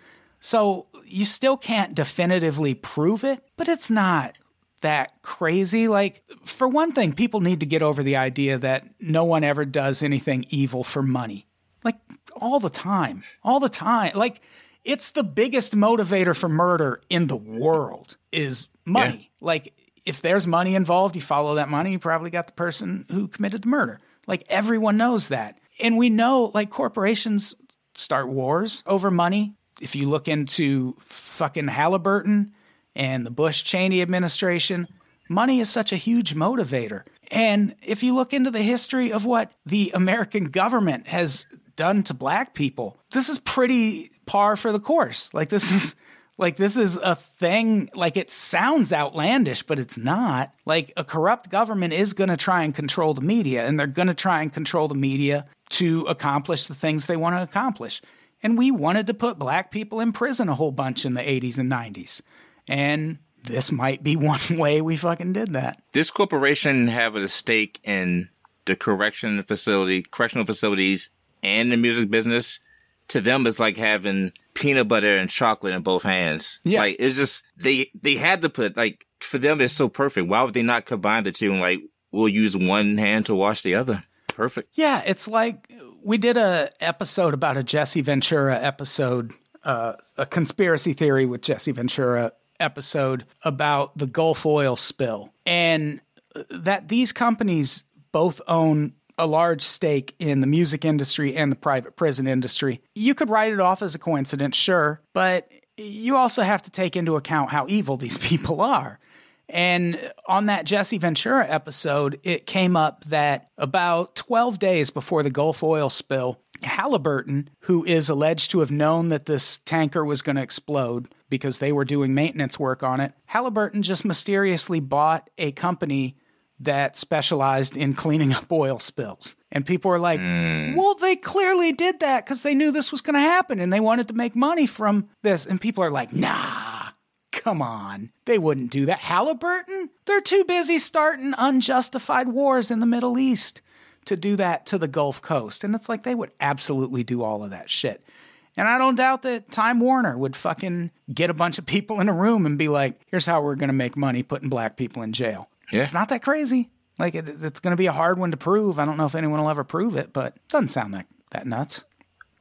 [SPEAKER 3] So you still can't definitively prove it, but it's not that crazy. Like, for one thing, people need to get over the idea that no one ever does anything evil for money. Like, all the time. All the time. Like, it's the biggest motivator for murder in the world is money. Yeah. Like, if there's money involved, you follow that money, you probably got the person who committed the murder. Like, everyone knows that. And we know, like, corporations start wars over money. If you look into fucking Halliburton and the Bush Cheney administration, money is such a huge motivator. And if you look into the history of what the American government has done to black people, this is pretty par for the course. Like this is like this is a thing like it sounds outlandish but it's not. Like a corrupt government is going to try and control the media and they're going to try and control the media to accomplish the things they want to accomplish. And we wanted to put black people in prison a whole bunch in the 80s and 90s. And this might be one way we fucking did that.
[SPEAKER 4] This corporation have a stake in the correction facility, correctional facilities and the music business. To them, it's like having peanut butter and chocolate in both hands. Yeah. Like it's just they they had to put like for them it's so perfect. Why would they not combine the two and like we'll use one hand to wash the other? Perfect.
[SPEAKER 3] Yeah, it's like we did a episode about a Jesse Ventura episode, uh, a conspiracy theory with Jesse Ventura episode about the Gulf oil spill, and that these companies both own a large stake in the music industry and the private prison industry. You could write it off as a coincidence, sure, but you also have to take into account how evil these people are. And on that Jesse Ventura episode, it came up that about 12 days before the Gulf oil spill, Halliburton, who is alleged to have known that this tanker was going to explode because they were doing maintenance work on it, Halliburton just mysteriously bought a company that specialized in cleaning up oil spills. And people were like, mm. well, they clearly did that because they knew this was going to happen and they wanted to make money from this. And people are like, nah, come on. They wouldn't do that. Halliburton? They're too busy starting unjustified wars in the Middle East to do that to the Gulf Coast. And it's like they would absolutely do all of that shit. And I don't doubt that Time Warner would fucking get a bunch of people in a room and be like, here's how we're going to make money putting black people in jail. Yeah. It's not that crazy. Like it, it's going to be a hard one to prove. I don't know if anyone will ever prove it, but it doesn't sound that that nuts.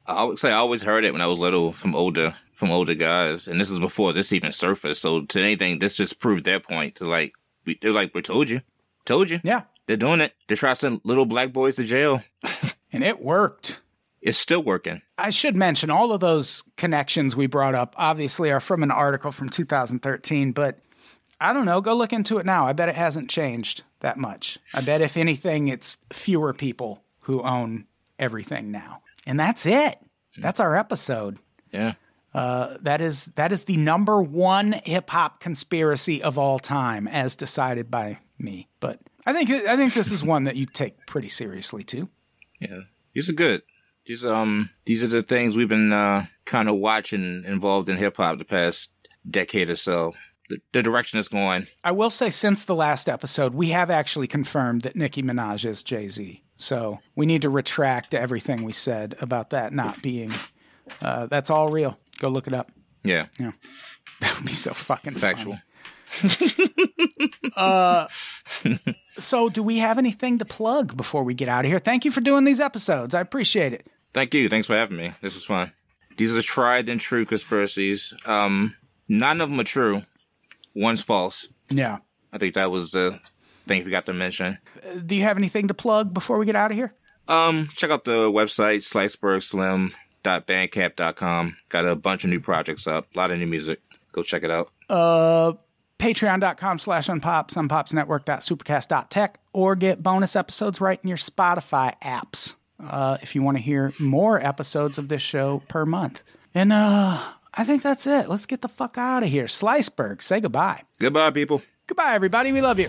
[SPEAKER 4] I would say I always heard it when I was little from older from older guys, and this is before this even surfaced. So to anything, this just proved their point. To like, we, they're like, we told you, told you.
[SPEAKER 3] Yeah,
[SPEAKER 4] they're doing it. They're trying to send little black boys to jail,
[SPEAKER 3] and it worked.
[SPEAKER 4] It's still working.
[SPEAKER 3] I should mention all of those connections we brought up obviously are from an article from 2013, but I don't know. Go look into it now. I bet it hasn't changed that much. I bet if anything, it's fewer people who own everything now. And that's it. That's our episode.
[SPEAKER 4] Yeah.
[SPEAKER 3] Uh, that is that is the number one hip hop conspiracy of all time, as decided by me. But I think I think this is one that you take pretty seriously too.
[SPEAKER 4] Yeah, these are good. These um these are the things we've been uh, kind of watching involved in hip hop the past decade or so the, direction it's going.
[SPEAKER 3] I will say, since the last episode, we have actually confirmed that Nicki Minaj is Jay Z. So we need to retract everything we said about that not being. Uh, that's all real. Go look it up.
[SPEAKER 4] Yeah.
[SPEAKER 3] Yeah. That would be so fucking
[SPEAKER 4] factual.
[SPEAKER 3] uh, so, do we have anything to plug before we get out of here? Thank you for doing these episodes. I appreciate it.
[SPEAKER 4] Thank you. Thanks for having me. This was fun. These are the tried and true conspiracies. Um, none of them are true one's false.
[SPEAKER 3] Yeah.
[SPEAKER 4] I think that was the thing I forgot to mention.
[SPEAKER 3] Do you have anything to plug before we get out of here?
[SPEAKER 4] Um, check out the website slicebergslim.bandcamp.com. Got a bunch of new projects up, a lot of new music. Go check it out.
[SPEAKER 3] Uh patreon.com slash unpops, unpopsnetwork.supercast.tech, or get bonus episodes right in your Spotify apps uh, if you want to hear more episodes of this show per month. And uh, I think that's it. Let's get the fuck out of here. Sliceberg, say goodbye.
[SPEAKER 4] Goodbye, people.
[SPEAKER 3] Goodbye, everybody. We love you.